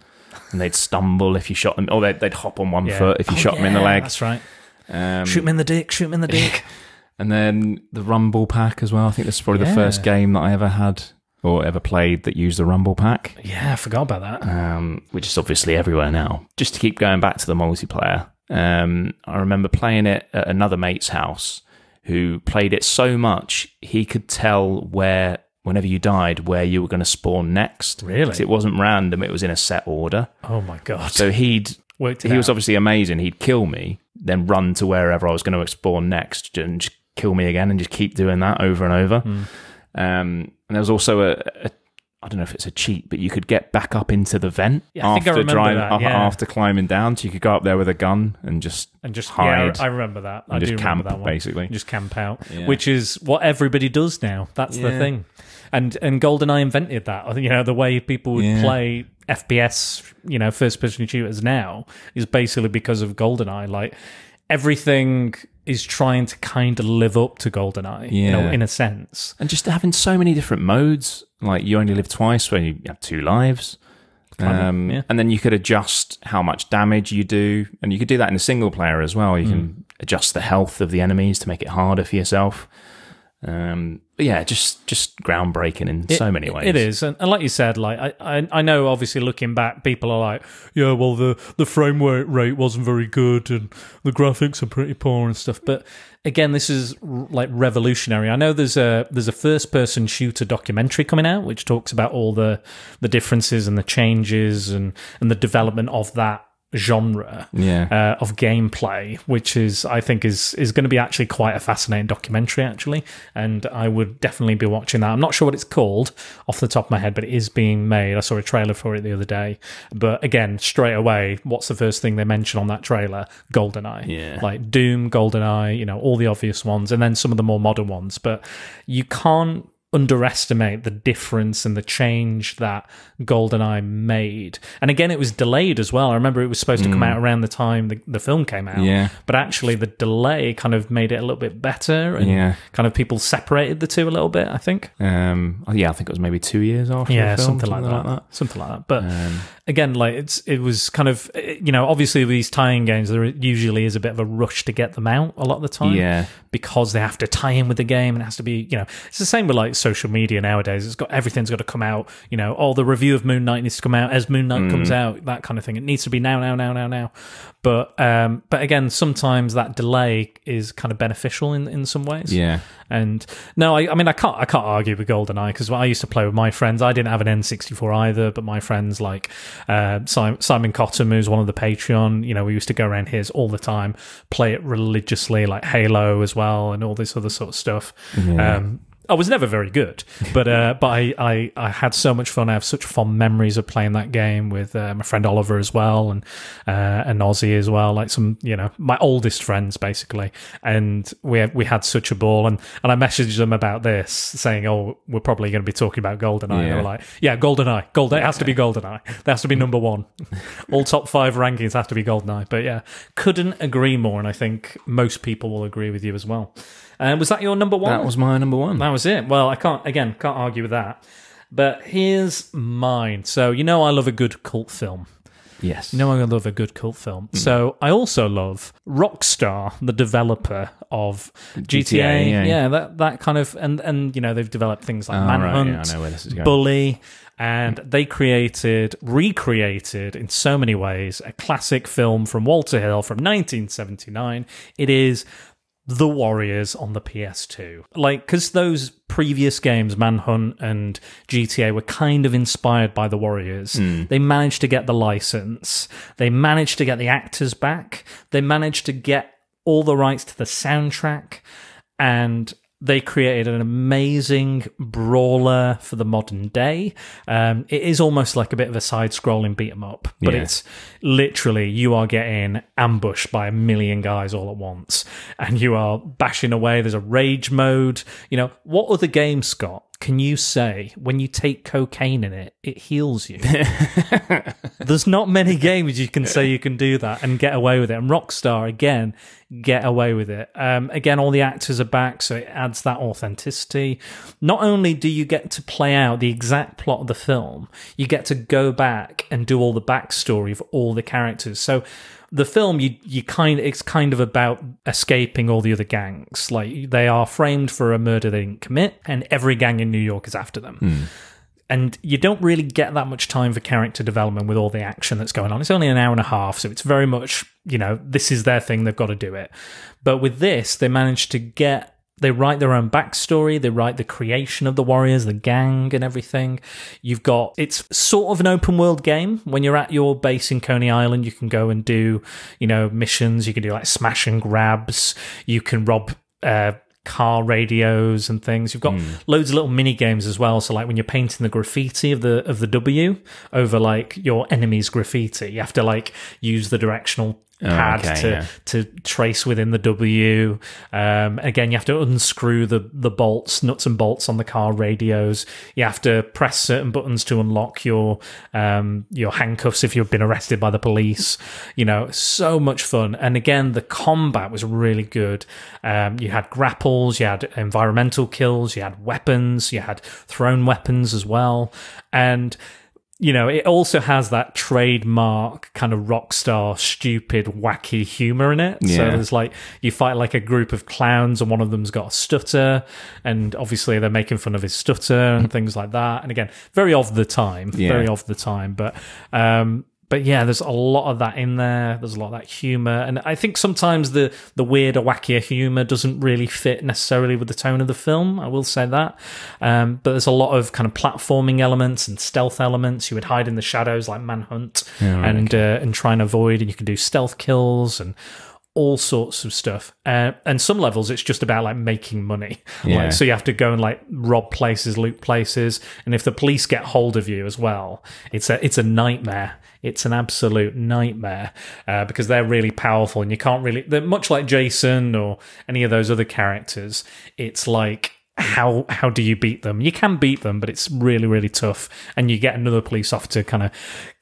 And they'd stumble if you shot them, or they'd, they'd hop on one Yeah. foot if you Oh, shot them in the leg. That's right. Um, Shoot him in the dick. Shoot him in the dick. And then the Rumble Pack as well. I think this is probably Yeah. the first game that I ever had or ever played that used the Rumble Pack, yeah, I forgot about that. um, which is obviously everywhere now. Just to keep going back to the multiplayer, um, I remember playing it at another mate's house who played it so much he could tell where, whenever you died, where you were going to spawn next. Really? 'Cause It wasn't random, it was in a set order. Oh my god. So he'd Worked it he was obviously amazing. He'd kill me, then run to wherever I was going to spawn next, and just kill me again, and just keep doing that over and over. Hmm. Um, and there was also a, a, I don't know if it's a cheat, but you could get back up into the vent Yeah, I think I after remember that, yeah. after climbing down. So you could go up there with a gun and just and just hide yeah, I remember that. I and do just remember camp that one. basically. just camp out, Yeah. which is what everybody does now. That's the thing. And and GoldenEye invented that. You know the way people would Yeah. play FPS, you know, first person shooters now is basically because of GoldenEye. Like everything is trying to kind of live up to GoldenEye, you know, in a sense. and just having so many different modes. Like you only live twice when you have two lives. Um, yeah. And then you could adjust how much damage you do, and you could do that in a single player as well. You Hmm. can adjust the health of the enemies to make it harder for yourself. Um, but yeah, just just groundbreaking in so many ways. It is, and, and like you said, like I, I, I know, obviously, looking back, people are like, yeah, well, the the frame rate wasn't very good, and the graphics are pretty poor and stuff. But again, this is r- like revolutionary. I know there's a there's a first person shooter documentary coming out which talks about all the the differences and the changes and and the development of that genre Yeah. uh, of gameplay, which is I think is is going to be actually quite a fascinating documentary actually, and I would definitely be watching that. I'm not sure what it's called off the top of my head, but it is being made. I saw a trailer for it the other day. But again, straight away, what's the first thing they mention on that trailer? GoldenEye. Yeah. Like Doom, GoldenEye, you know, all the obvious ones, and then some of the more modern ones. But you can't underestimate the difference and the change that GoldenEye made. And again, it was delayed as well. I remember it was supposed to come out around the time the, the film came out. Yeah. But actually, the delay kind of made it a little bit better and Yeah. kind of people separated the two a little bit, I think. Um, oh, yeah, I think it was maybe two years after. Yeah, the film, something, like, that. that. Something like that. But Um, again, like it's it was kind of eh, you know obviously these tie-in games there usually is a bit of a rush to get them out a lot of the time. Yeah. because they have to tie in with the game and it has to be you know it's the same with like social media nowadays. It's got everything's got to come out. You know, all the review of Moon Knight needs to come out as Moon Knight Mm. comes out. That kind of thing. It needs to be now, now, now, now, now. But um, but again, sometimes that delay is kind of beneficial in in some ways. yeah. And no, I, I mean, I can't, I can't argue with GoldenEye because I used to play with my friends. I didn't have an N64 either, but my friends like uh, Simon, Simon Cotton, who's one of the Patreon, you know, we used to go around his all the time, play it religiously, like Halo as well, and all this other sort of stuff. Um, I was never very good, but uh, but I, I I had so much fun. I have such fond memories of playing that game with uh, my friend Oliver as well, and uh, and Ozzy as well. Like some, you know, my oldest friends basically, and we had, we had such a ball. And and I messaged them about this, saying, "Oh, we're probably going to be talking about GoldenEye." And they Yeah. were like, "Yeah, GoldenEye, Golden. It has to be GoldenEye. That has to be number one. All top five rankings have to be GoldenEye." But yeah, couldn't agree more, and I think most people will agree with you as well. Uh, was that your number one? That was my number one. That was it. Well, I can't again can't argue with that. But here's mine. So you know I love a good cult film. yes. You know I love a good cult film. So I also love Rockstar, the developer of GTA. GTA, yeah. yeah, that that kind of and and you know they've developed things like Oh, right, Manhunt, yeah, I know where this is going. Bully, and they created, recreated in so many ways a classic film from Walter Hill from 1979. It is the Warriors on the PS2. Like, because those previous games, Manhunt and GTA, were kind of inspired by the Warriors. Hmm. They managed to get the license, they managed to get the actors back, they managed to get all the rights to the soundtrack, and they created an amazing brawler for the modern day. Um, it is almost like a bit of a side-scrolling beat 'em up, but Yeah. it's literally you are getting ambushed by a million guys all at once, and you are bashing away. There's a rage mode. You know what other game, Scott? Can you say when you take cocaine in it, it heals you? There's not many games you can say you can do that and get away with it. And Rockstar again get away with it. Um, again, all the actors are back, so it adds that authenticity. Not only do you get to play out the exact plot of the film, you get to go back and do all the backstory of all the characters. So the film you you kind it's kind of about escaping all the other gangs like they are framed for a murder they didn't commit and every gang in New York is after them hmm. and you don't really get that much time for character development with all the action that's going on. It's only an hour and a half, so it's very much, you know, this is their thing, they've got to do it. But with this, they managed to get they write their own backstory, they write the creation of the warriors, the gang and everything. You've got it's sort of an open world game. When you're at your base in Coney Island, you can go and do, you know, missions, you can do like smash and grabs, you can rob uh car radios and things. You've got loads of little mini games as well. So like when you're painting the graffiti of the of the W over like your enemy's graffiti, you have to like use the directional pad okay, to yeah. to trace within the W. Um, again, you have to unscrew the the bolts, nuts and bolts on the car radios. You have to press certain buttons to unlock your um, your handcuffs if you've been arrested by the police. You know, so much fun. And again, the combat was really good. Um, you had grapples, you had environmental kills, you had weapons, you had thrown weapons as well, and you know, it also has that trademark kind of Rockstar, stupid, wacky humor in it. So there's like, you fight like a group of clowns and one of them's got a stutter. And obviously they're making fun of his stutter and things like that. And again, very of the time, Yeah. very of the time. But, um, but yeah, there's a lot of that in there. There's a lot of that humor, and I think sometimes the the weird or wackier humor doesn't really fit necessarily with the tone of the film. I will say that, um, but there's a lot of kind of platforming elements and stealth elements. You would hide in the shadows like Manhunt, and uh, and try and avoid, and you can do stealth kills and all sorts of stuff. Uh, and some levels, it's just about like making money. Yeah. Like, so you have to go and like rob places, loot places, and if the police get hold of you as well, it's a it's a nightmare. It's an absolute nightmare uh, because they're really powerful, and you can't really. They're much like Jason or any of those other characters. It's like how how do you beat them? You can beat them, but it's really really tough, and you get another police officer kind of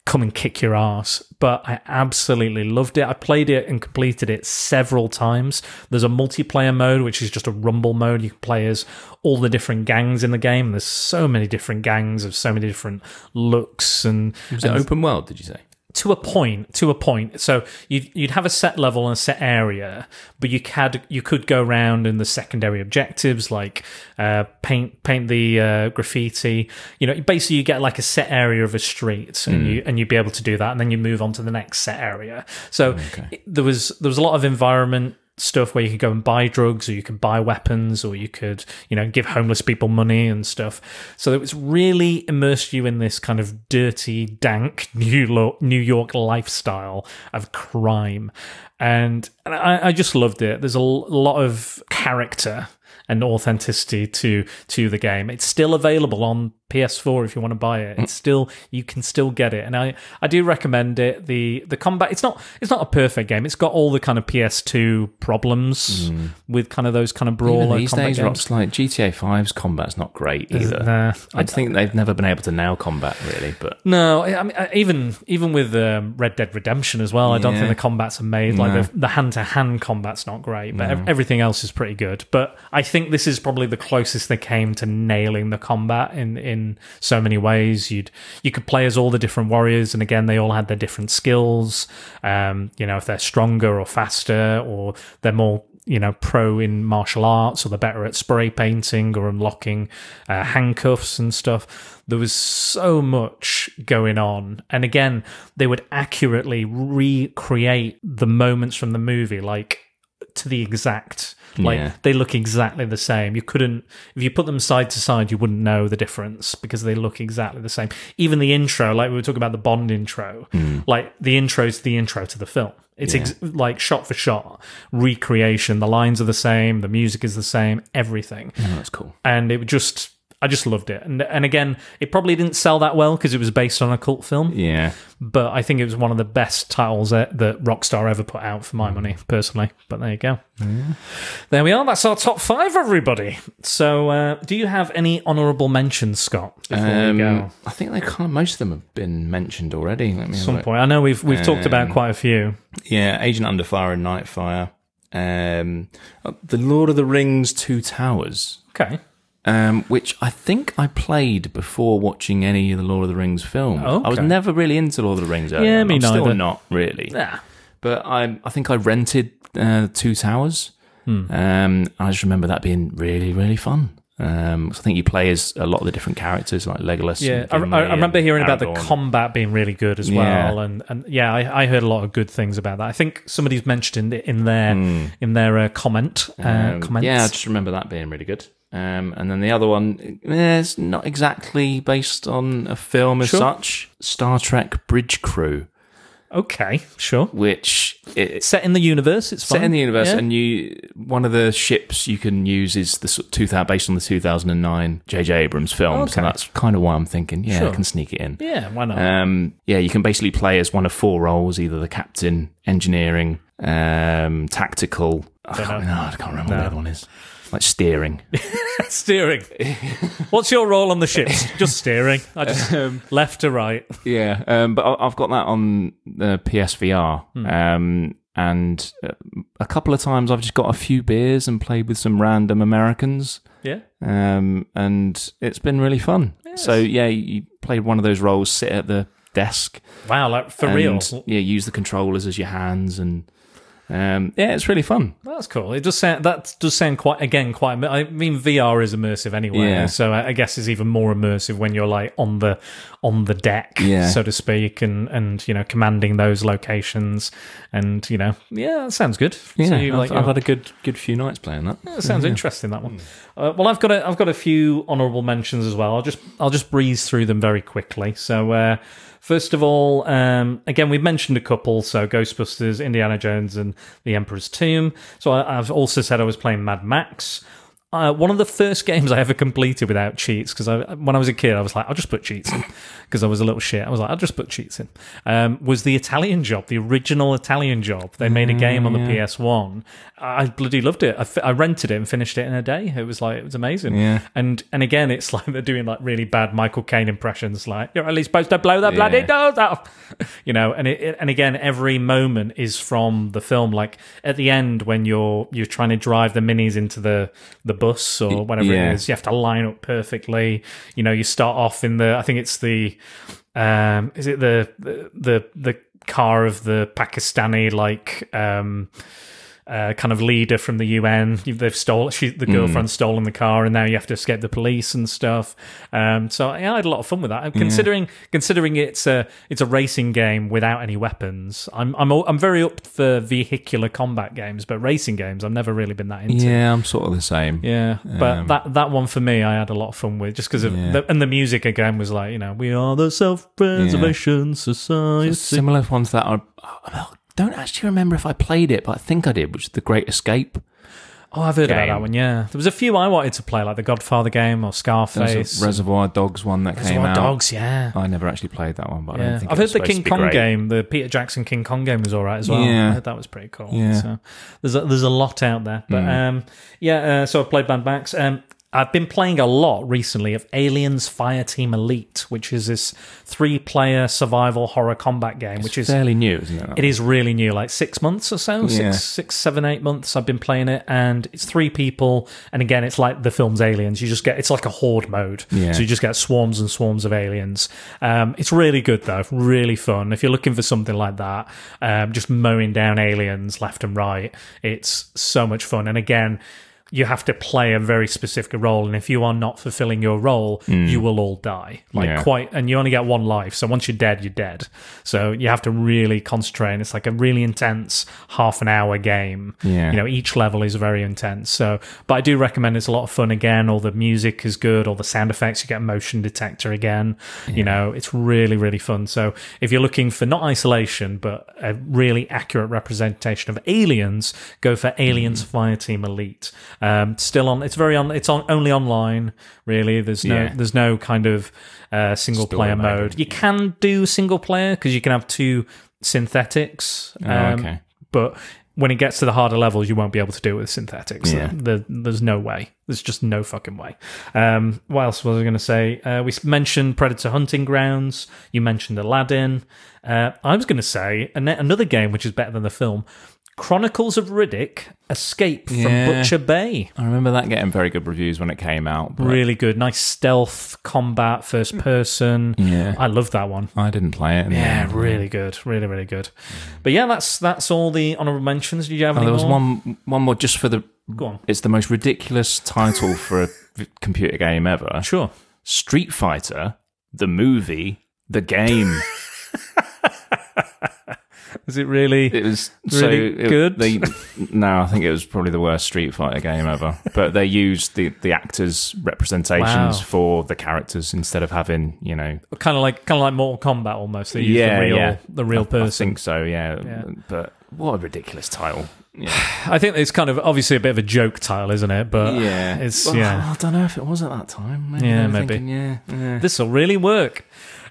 come and kick your ass. But I absolutely loved it. I played it and completed it several times. There's a multiplayer mode, which is just a rumble mode. You can play as all the different gangs in the game. There's so many different gangs of so many different looks and, Was it and open world? Did you say? To a point to a point. So you'd, you'd have a set level and a set area but you could you could go around in the secondary objectives like uh, paint paint the uh, graffiti. You know basically you get like a set area of a street and you and you'd be able to do that and then you move on to the next set area. So it- there was there was a lot of environment stuff where you could go and buy drugs or you could buy weapons or you could you know give homeless people money and stuff. So it was really immersed you in this kind of dirty dank new york, new york lifestyle of crime. And, I, I just loved it. There's a lot of character and authenticity to to the game. It's still available on PS4 if you want to buy it. It's mm. still you can still get it, and I I do recommend it. the The combat it's not it's not a perfect game. It's got all the kind of PS2 problems mm. with kind of those kind of brawler Even these combat days, games. Like GTA 5's combat's not great either. Nah, I think they've never been able to nail combat really, but No, I mean uh, even even with um, Red Dead Redemption as well, I don't think the combat's amazing. Like No. the the hand to hand combat's not great, but ev- everything else is pretty good. But I think this is probably the closest they came to nailing the combat in in so many ways. You'd you could play as all the different warriors, and again, they all had their different skills. Um, you know, if they're stronger or faster, or they're more you know pro in martial arts or they're better at spray painting or unlocking uh, handcuffs and stuff there was so much going on and again they would accurately recreate the moments from the movie like to the exact like Yeah. they look exactly the same. You couldn't if you put them side to side you wouldn't know the difference because they look exactly the same. Even the intro like we were talking about the bond intro mm. like the intro is the intro to the film. It's ex- like shot for shot recreation. The lines are the same the music is the same everything. Oh, that's cool. and it would just I just loved it. And and again, it probably didn't sell that well because it was based on a cult film, Yeah. but I think it was one of the best titles that, that Rockstar ever put out for my money, personally. But there you go. There we are. That's our top five, everybody. So, uh, do you have any honourable mentions, Scott? Before we go, Um, I think they kind of most of them have been mentioned already. Let me at some look. point, I know we've we've talked about Um, quite a few. Yeah, Agent Underfire and Nightfire. Um, uh, the Lord of the Rings Two Towers, Okay, um, which I think I played before watching any of the Lord of the Rings films. Oh, I was never really into Lord of the Rings. early Yeah, me I'm Still neither. not really. yeah, But I, I think I rented uh, Two Towers. Hmm. Um, I just remember that being really, really fun. Um, 'cause I think you play as a lot of the different characters, like Legolas. yeah. I, I, I remember hearing about the combat being really good as Yeah. well, and and yeah, I, I heard a lot of good things about that. I think somebody's mentioned it in their in their uh, comment uh, Um, comments. Yeah, I just remember that being really good. Um, and then the other one, eh, it's not exactly based on a film as Sure. such. Star Trek Bridge Crew, okay, sure. which it's Set in the universe, it's set fine. in the universe, Yeah. and you one of the ships you can use is the 2000 based on the 2009 J.J. Abrams film. Okay. So that's kind of why I'm thinking, yeah, Sure. I can sneak it in. yeah, why not? Um, yeah, you can basically play as one of four roles: either the captain, engineering, um, tactical. I can't, no, I can't remember what the other one is. Like steering. steering. What's your role on the ship? just steering. I just Um, left to right. Yeah, um, but I- I've got that on the PSVR, um, and uh, a couple of times I've just got a few beers and played with some random Americans, Yeah. um, and it's been really fun. So yeah, you played one of those roles, sit at the desk, Wow, like for and, real. Yeah, use the controllers as your hands, and um, yeah, it's really fun. That's cool. It does sound that does sound quite again quite. I mean, VR is immersive anyway, Yeah. so I guess it's even more immersive when you're like on the on the deck, Yeah. so to speak, and and you know commanding those locations, and you know, yeah, that sounds good. Yeah, so you, I've, like, I've had a good good few nights playing that. That sounds interesting. That one. Uh, well, I've got a, I've got a few honourable mentions as well. I'll just I'll just breeze through them very quickly. So, uh, first of all, um, again we've mentioned a couple. So, Ghostbusters, Indiana Jones, and The Emperor's Tomb. So, I, I've also said I was playing Mad Max. Uh, one of the first games I ever completed without cheats because when I was a kid, I was like, I'll just put cheats in because I was a little shit. I was like, I'll just put cheats in. Um, was the Italian Job, the original Italian Job? They made a game on the PS1. I bloody loved it. I, rented it and finished it in a day. It was like it was amazing. Yeah. And and again, it's like they're doing like really bad Michael Caine impressions. Like you're at least supposed to blow the bloody Yeah. doors off, you know. And it, it- and again, every moment is from the film. Like at the end when you're you're trying to drive the minis into the the bus or whatever yeah. it is, you have to line up perfectly. You know, you start off in the I think it's the um is it the the the, the car of the Pakistani like um uh, kind of leader from the UN. They've stolen she, the girlfriend's stolen the car, and now you have to escape the police and stuff. Um, so yeah, I had a lot of fun with that. Considering considering it's a it's a racing game without any weapons, I'm I'm I'm very up for vehicular combat games, but racing games I've never really been that into. Yeah, I'm sort of the same. Yeah, but Um, that that one for me, I had a lot of fun with, just because of Yeah. the, and the music again was like, you know, we are the self-preservation society. Similar ones that are. I don't actually remember if I played it, but I think I did, which is The Great Escape. Oh, I've heard about that one. Yeah, there was a few I wanted to play, like the Godfather game or Scarface. a Reservoir Dogs one that came Reservoir out. Dogs, yeah. I never actually played that one, but I Yeah. don't think I've it heard the King Kong great. game, the Peter Jackson King Kong game was all right as well. Yeah. I heard that was pretty cool. Yeah. Mm. So there's a, there's a lot out there, but um, yeah. Uh, so I've played Bad Max. Um, I've been playing a lot recently of Aliens Fireteam Elite, which is this three-player survival horror combat game, which is fairly new, isn't it? it is really new, like six months or so, Yeah. six, six, seven, eight months. I've been playing it, and it's three people. And again, it's like the film's Aliens. You just get it's like a horde mode, Yeah. so you just get swarms and swarms of aliens. Um, it's really good though, really fun. If you're looking for something like that, um, just mowing down aliens left and right, it's so much fun. And again. You have to play a very specific role, and if you are not fulfilling your role, you will all die. Like Yeah. quite, and you only get one life. So once you're dead, you're dead. So you have to really concentrate. And it's like a really intense half an hour game. Yeah. You know, each level is very intense. So, but I do recommend it's a lot of fun again. All the music is good, all the sound effects, you get motion detector again. You know, it's really, really fun. So if you're looking for not isolation, but a really accurate representation of aliens, go for Aliens Mm. Fireteam Elite. Um, still on, it's very on, it's on only online, really. There's no, Yeah. there's no kind of uh, single Story player mode. mode. You can do single player because you can have two synthetics. Oh, um, okay. But when it gets to the harder levels, you won't be able to do it with synthetics. Yeah. There- there's no way. There's just no fucking way. Um, what else was I going to say? Uh, we mentioned Predator Hunting Grounds. You mentioned Aladdin. Uh, I was going to say an- another game which is better than the film. Chronicles of Riddick: Escape from Yeah. Butcher Bay. I remember that getting very good reviews when it came out. Really good, nice stealth combat, first person. Yeah. I love that one. I didn't play it. Yeah, really good, really, really good. But yeah, that's that's all the honorable mentions. Did you have Oh, any there was more? one one more just for the. Go on. It's the most ridiculous title for a computer game ever. Sure. Street Fighter, the movie, the game. Is it really? It was so Really it- good? They, no, I think it was probably the worst Street Fighter game ever. But they used the the actors' representations Wow. for the characters instead of having you know. kind of like kind of like Mortal Kombat almost. They Yeah, the real, yeah. the real I person. think so. Yeah. Yeah. But what a ridiculous title. Yeah. I think it's kind of obviously a bit of a joke title, isn't it? But yeah. it's Well, yeah. I don't know if it was at that time. Maybe Yeah, maybe. thinking, yeah. yeah. This will really work.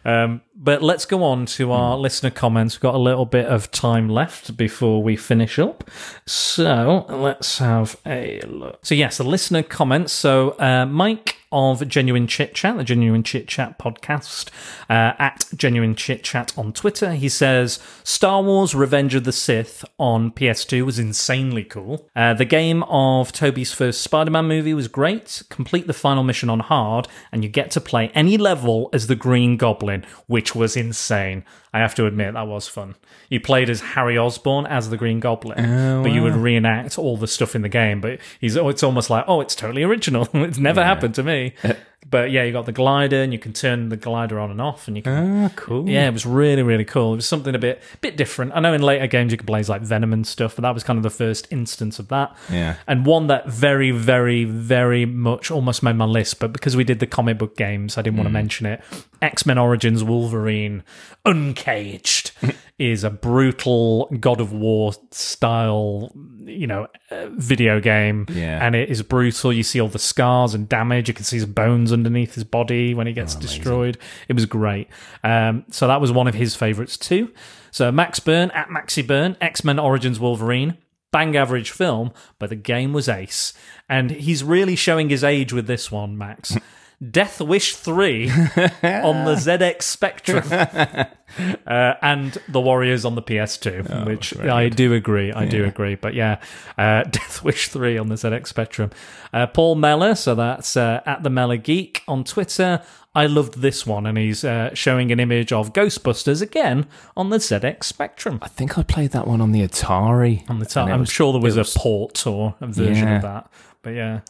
Um, but let's go on to our listener comments. We've got a little bit of time left before we finish up. So let's have a look. So, yes, the listener comments. So, uh, Mike of Genuine Chit Chat, the Genuine Chit Chat podcast, uh, at Genuine Chit Chat on Twitter, he says Star Wars Revenge of the Sith on PS2 was insanely cool. Uh, the game of Toby's first Spider Man movie was great. Complete the final mission on hard, and you get to play any level as the Green Goblin, which was insane. I have to admit, that was fun. You played as Harry Osborn as the Green Goblin, but you would reenact all the stuff in the game. But he's oh, it's almost like, oh, it's totally original. it's never happened to me. but yeah, you got the glider, and you can turn the glider on and off, and you can Ah, cool. yeah, it was really, really cool. It was something a bit bit different. I know in later games you can play as like Venom and stuff, but that was kind of the first instance of that. Yeah. And one that very, very, very much almost made my list, but because we did the comic book games, I didn't want to mention it. X Men Origins Wolverine Uncaged is a brutal God of War style, you know, uh, video game. Yeah. And it is brutal. You see all the scars and damage. You can see his bones underneath his body when he gets destroyed. It was great. Um, so that was one of his favorites too. So Max Byrne at Maxi Byrne, X Men Origins Wolverine, bang average film, but the game was ace. And he's really showing his age with this one, Max. Death Wish 3 on the ZX Spectrum uh, and The Warriors on the PS2, which I do agree. I do agree. But yeah, uh, Death Wish 3 on the ZX Spectrum. Uh, Paul Meller, so that's uh, at the Meller Geek on Twitter. I loved this one, and he's uh, showing an image of Ghostbusters again on the ZX Spectrum. I think I played that one on the Atari. On the Atari, I'm was- sure there was, was- a port or a version Yeah. of that. But yeah,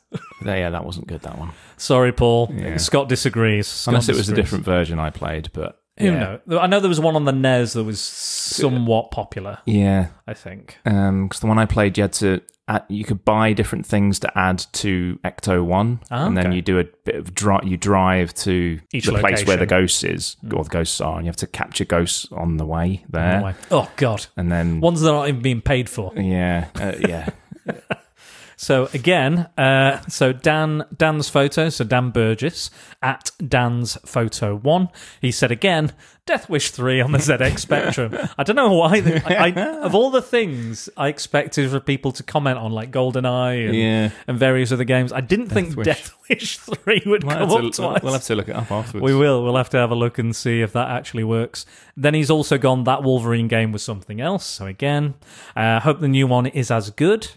Yeah, that wasn't good. That one, sorry, Paul. Yeah. Scott disagrees. Scott unless it was a different version I played. But yeah. knows? I know there was one on the NES that was somewhat popular. Yeah, I think. because the one I played, you had to add, you could buy different things to add to Ecto One, Ah, and then you do a bit of drive. You drive to Each the place where the. Ghost is, or the ghosts are, and you have to capture ghosts on the way there. Anyway. Oh God, And then ones that aren't even being paid for. yeah, uh, yeah, So again, uh, so Dan Dan's photo, so Dan Burgess at Dan's photo one. He said again, Death Wish three on the ZX Spectrum. I don't know why. The, I, I, of all the things I expected for people to comment on, like GoldenEye and, Yeah. and various other games, I didn't think Wish. Death Wish three would We'll come up to, twice. we'll have to look it up afterwards. We will. We'll have to have a look and see if that actually works. Then he's also gone that Wolverine game was something else. So again, uh, hope the new one is as good.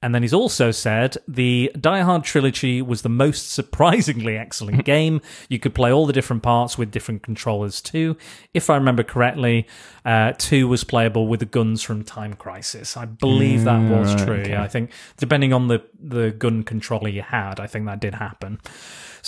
And then he's also said the Die Hard trilogy was the most surprisingly excellent game. You could play all the different parts with different controllers too. If I remember correctly, uh, two was playable with the guns from Time Crisis. I believe that was right, true. okay. Yeah, I think depending on the the gun controller you had, I think that did happen.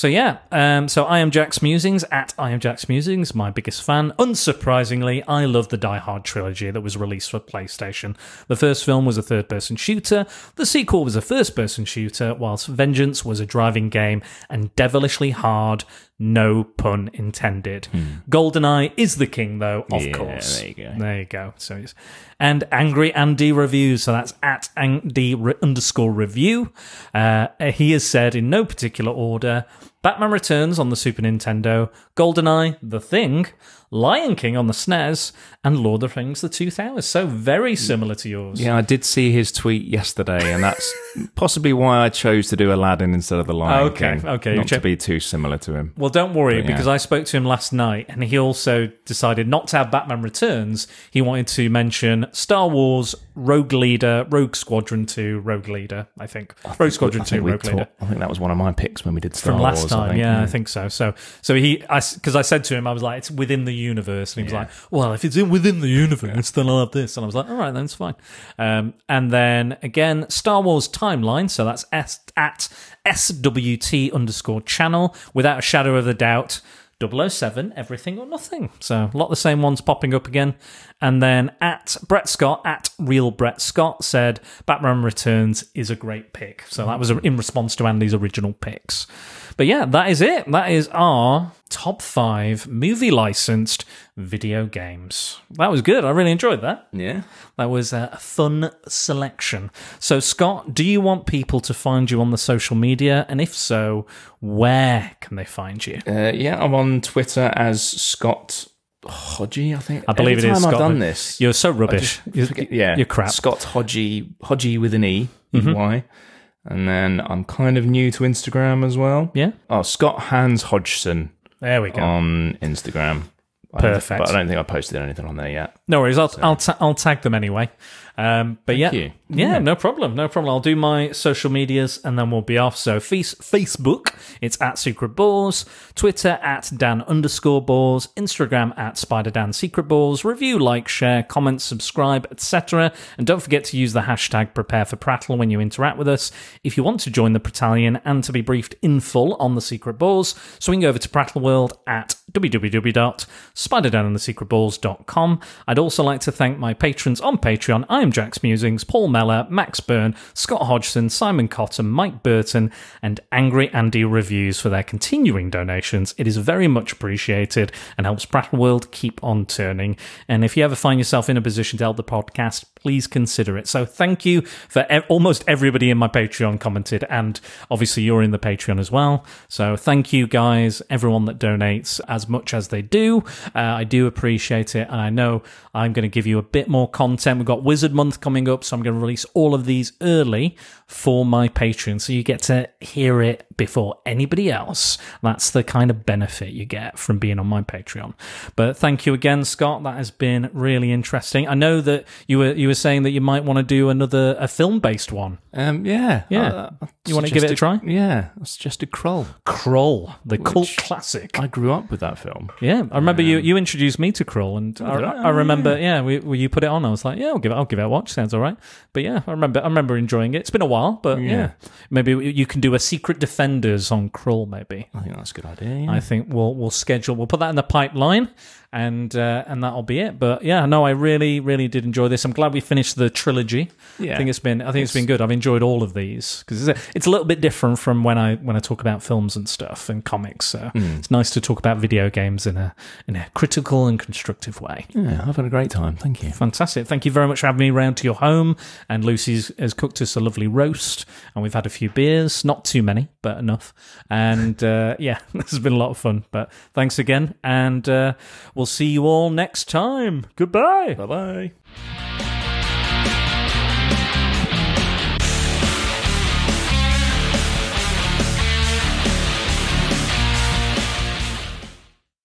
So yeah, um, so I am Jack's Musings at I am Jack's Musings, my biggest fan. Unsurprisingly, I love the Die Hard trilogy that was released for PlayStation. The first film was a third-person shooter. The sequel was a first-person shooter, whilst Vengeance was a driving game and devilishly hard. No pun intended. GoldenEye is the king, though, of Yeah, course. there you go. There you go. So it's and Angry Andy reviews. So that's at Andy re- underscore review. Uh, he has said in no particular order: Batman Returns on the Super Nintendo, GoldenEye, The Thing, Lion King on the SNES, and Lord of the Rings: The Two Towers. So very similar to yours. Yeah, I did see his tweet yesterday, and that's possibly why I chose to do Aladdin instead of the Lion Okay, King. okay, not to be too similar to him. Well, don't worry But, yeah. because I spoke to him last night and he also decided not to have Batman Returns. He wanted to mention Star Wars, Rogue Leader, Rogue Squadron 2, Rogue Leader, I think. Rogue Squadron I 2, think, we Rogue Leader. I think that was one of my picks when we did Star From last Wars, I time, think. yeah, I think so. So, so he, because I, said to him, I was like, "It's within the universe," and he was like, "Well, if it's in within the universe, then I'll have this." And I was like, "All right, then it's fine." Um, and then again, Star Wars timeline. So that's S, at SWT underscore channel. Without a shadow of a doubt, 007, everything or nothing. So a lot of the same ones popping up again. And then at Brett Scott, at Real Brett Scott, said Batman Returns is a great pick. So that was in response to Andy's original picks. But yeah, that is it. That is our top five movie licensed video games. That was good. I really enjoyed that. Yeah. That was a fun selection. So, Scott, do you want people to find you on the social media? And if so, where can they find you? Uh, yeah, I'm on Twitter as Scott Hodgie, I think. I believe Every it is Scott. I've done this. You're so rubbish. You're, yeah, you're crap. Mm-hmm. Scott Hodgie, Hodgie with an E, Y. And then I'm kind of new to Instagram as well. Yeah, Oh, Scott Hans Hodgson there we go. on Instagram. I Perfect. But I don't think I posted anything on there yet. No worries. I'll I'll, ta- I'll tag them anyway. Um, but yeah, you. yeah, no problem, no problem. I'll do my social medias and then we'll be off. So face- Facebook, it's at Secret Balls. Twitter at Dan underscore Balls. Instagram at Spider Dan Secret Balls. Review, like, share, comment, subscribe, etc. And don't forget to use the hashtag Prepare for Prattle when you interact with us. If you want to join the Battalion and to be briefed in full on the Secret Balls, swing over to Prattle World at www.spiderdanandthesecretballs.com. I'd also like to thank my patrons on Patreon. I Jack's Musings, Paul Meller, Max Byrne, Scott Hodgson, Simon Cotton, Mike Burton, and Angry Andy Reviews for their continuing donations. It is very much appreciated and helps Prattle World keep on turning. And if you ever find yourself in a position to help the podcast, please consider it. So thank you for e- almost everybody in my Patreon commented, and obviously you're in the Patreon as well. So thank you guys, everyone that donates as much as they do. Uh, I do appreciate it, and I know I'm going to give you a bit more content. We've got Wizard Month coming up, so I'm going to release all of these early for my Patreon, so you get to hear it before anybody else. That's the kind of benefit you get from being on my Patreon. But thank you again, Scott. That has been really interesting. I know that you were you were saying that you might want to do another a film based one. Um, yeah. Yeah. Uh, I You wanna give it a try? Yeah. I suggested Kroll. Krull, the cult classic. I grew up with that film. Yeah, I remember you, you introduced me to Krull, and I, I? I remember, yeah, we, we, you put it on. I was like, yeah, I'll give it, I'll give it a watch. Sounds all right. But yeah, I remember, I remember enjoying it. It's been a while, but yeah, Yeah. maybe you can do a Secret Defenders on Krull. Maybe I think that's a good idea. Yeah. I think we'll we'll schedule, we'll put that in the pipeline, and uh, and that'll be it. But yeah, no, I really really did enjoy this. I'm glad we finished the trilogy. Yeah. I think it's been I think it's been good. I've enjoyed all of these because it's a, it's a little bit different from when I when I talk about films and stuff and comics. So it's nice to talk about video games in a in a critical and constructive way. Yeah, I've had a great time. Thank you. Fantastic. Thank you very much for having me round to your home. And Lucy's has cooked us a lovely roast, and we've had a few beers, not too many, but enough. And uh, yeah, this has been a lot of fun. But thanks again, and uh, we'll see you all next time. Goodbye. Bye bye.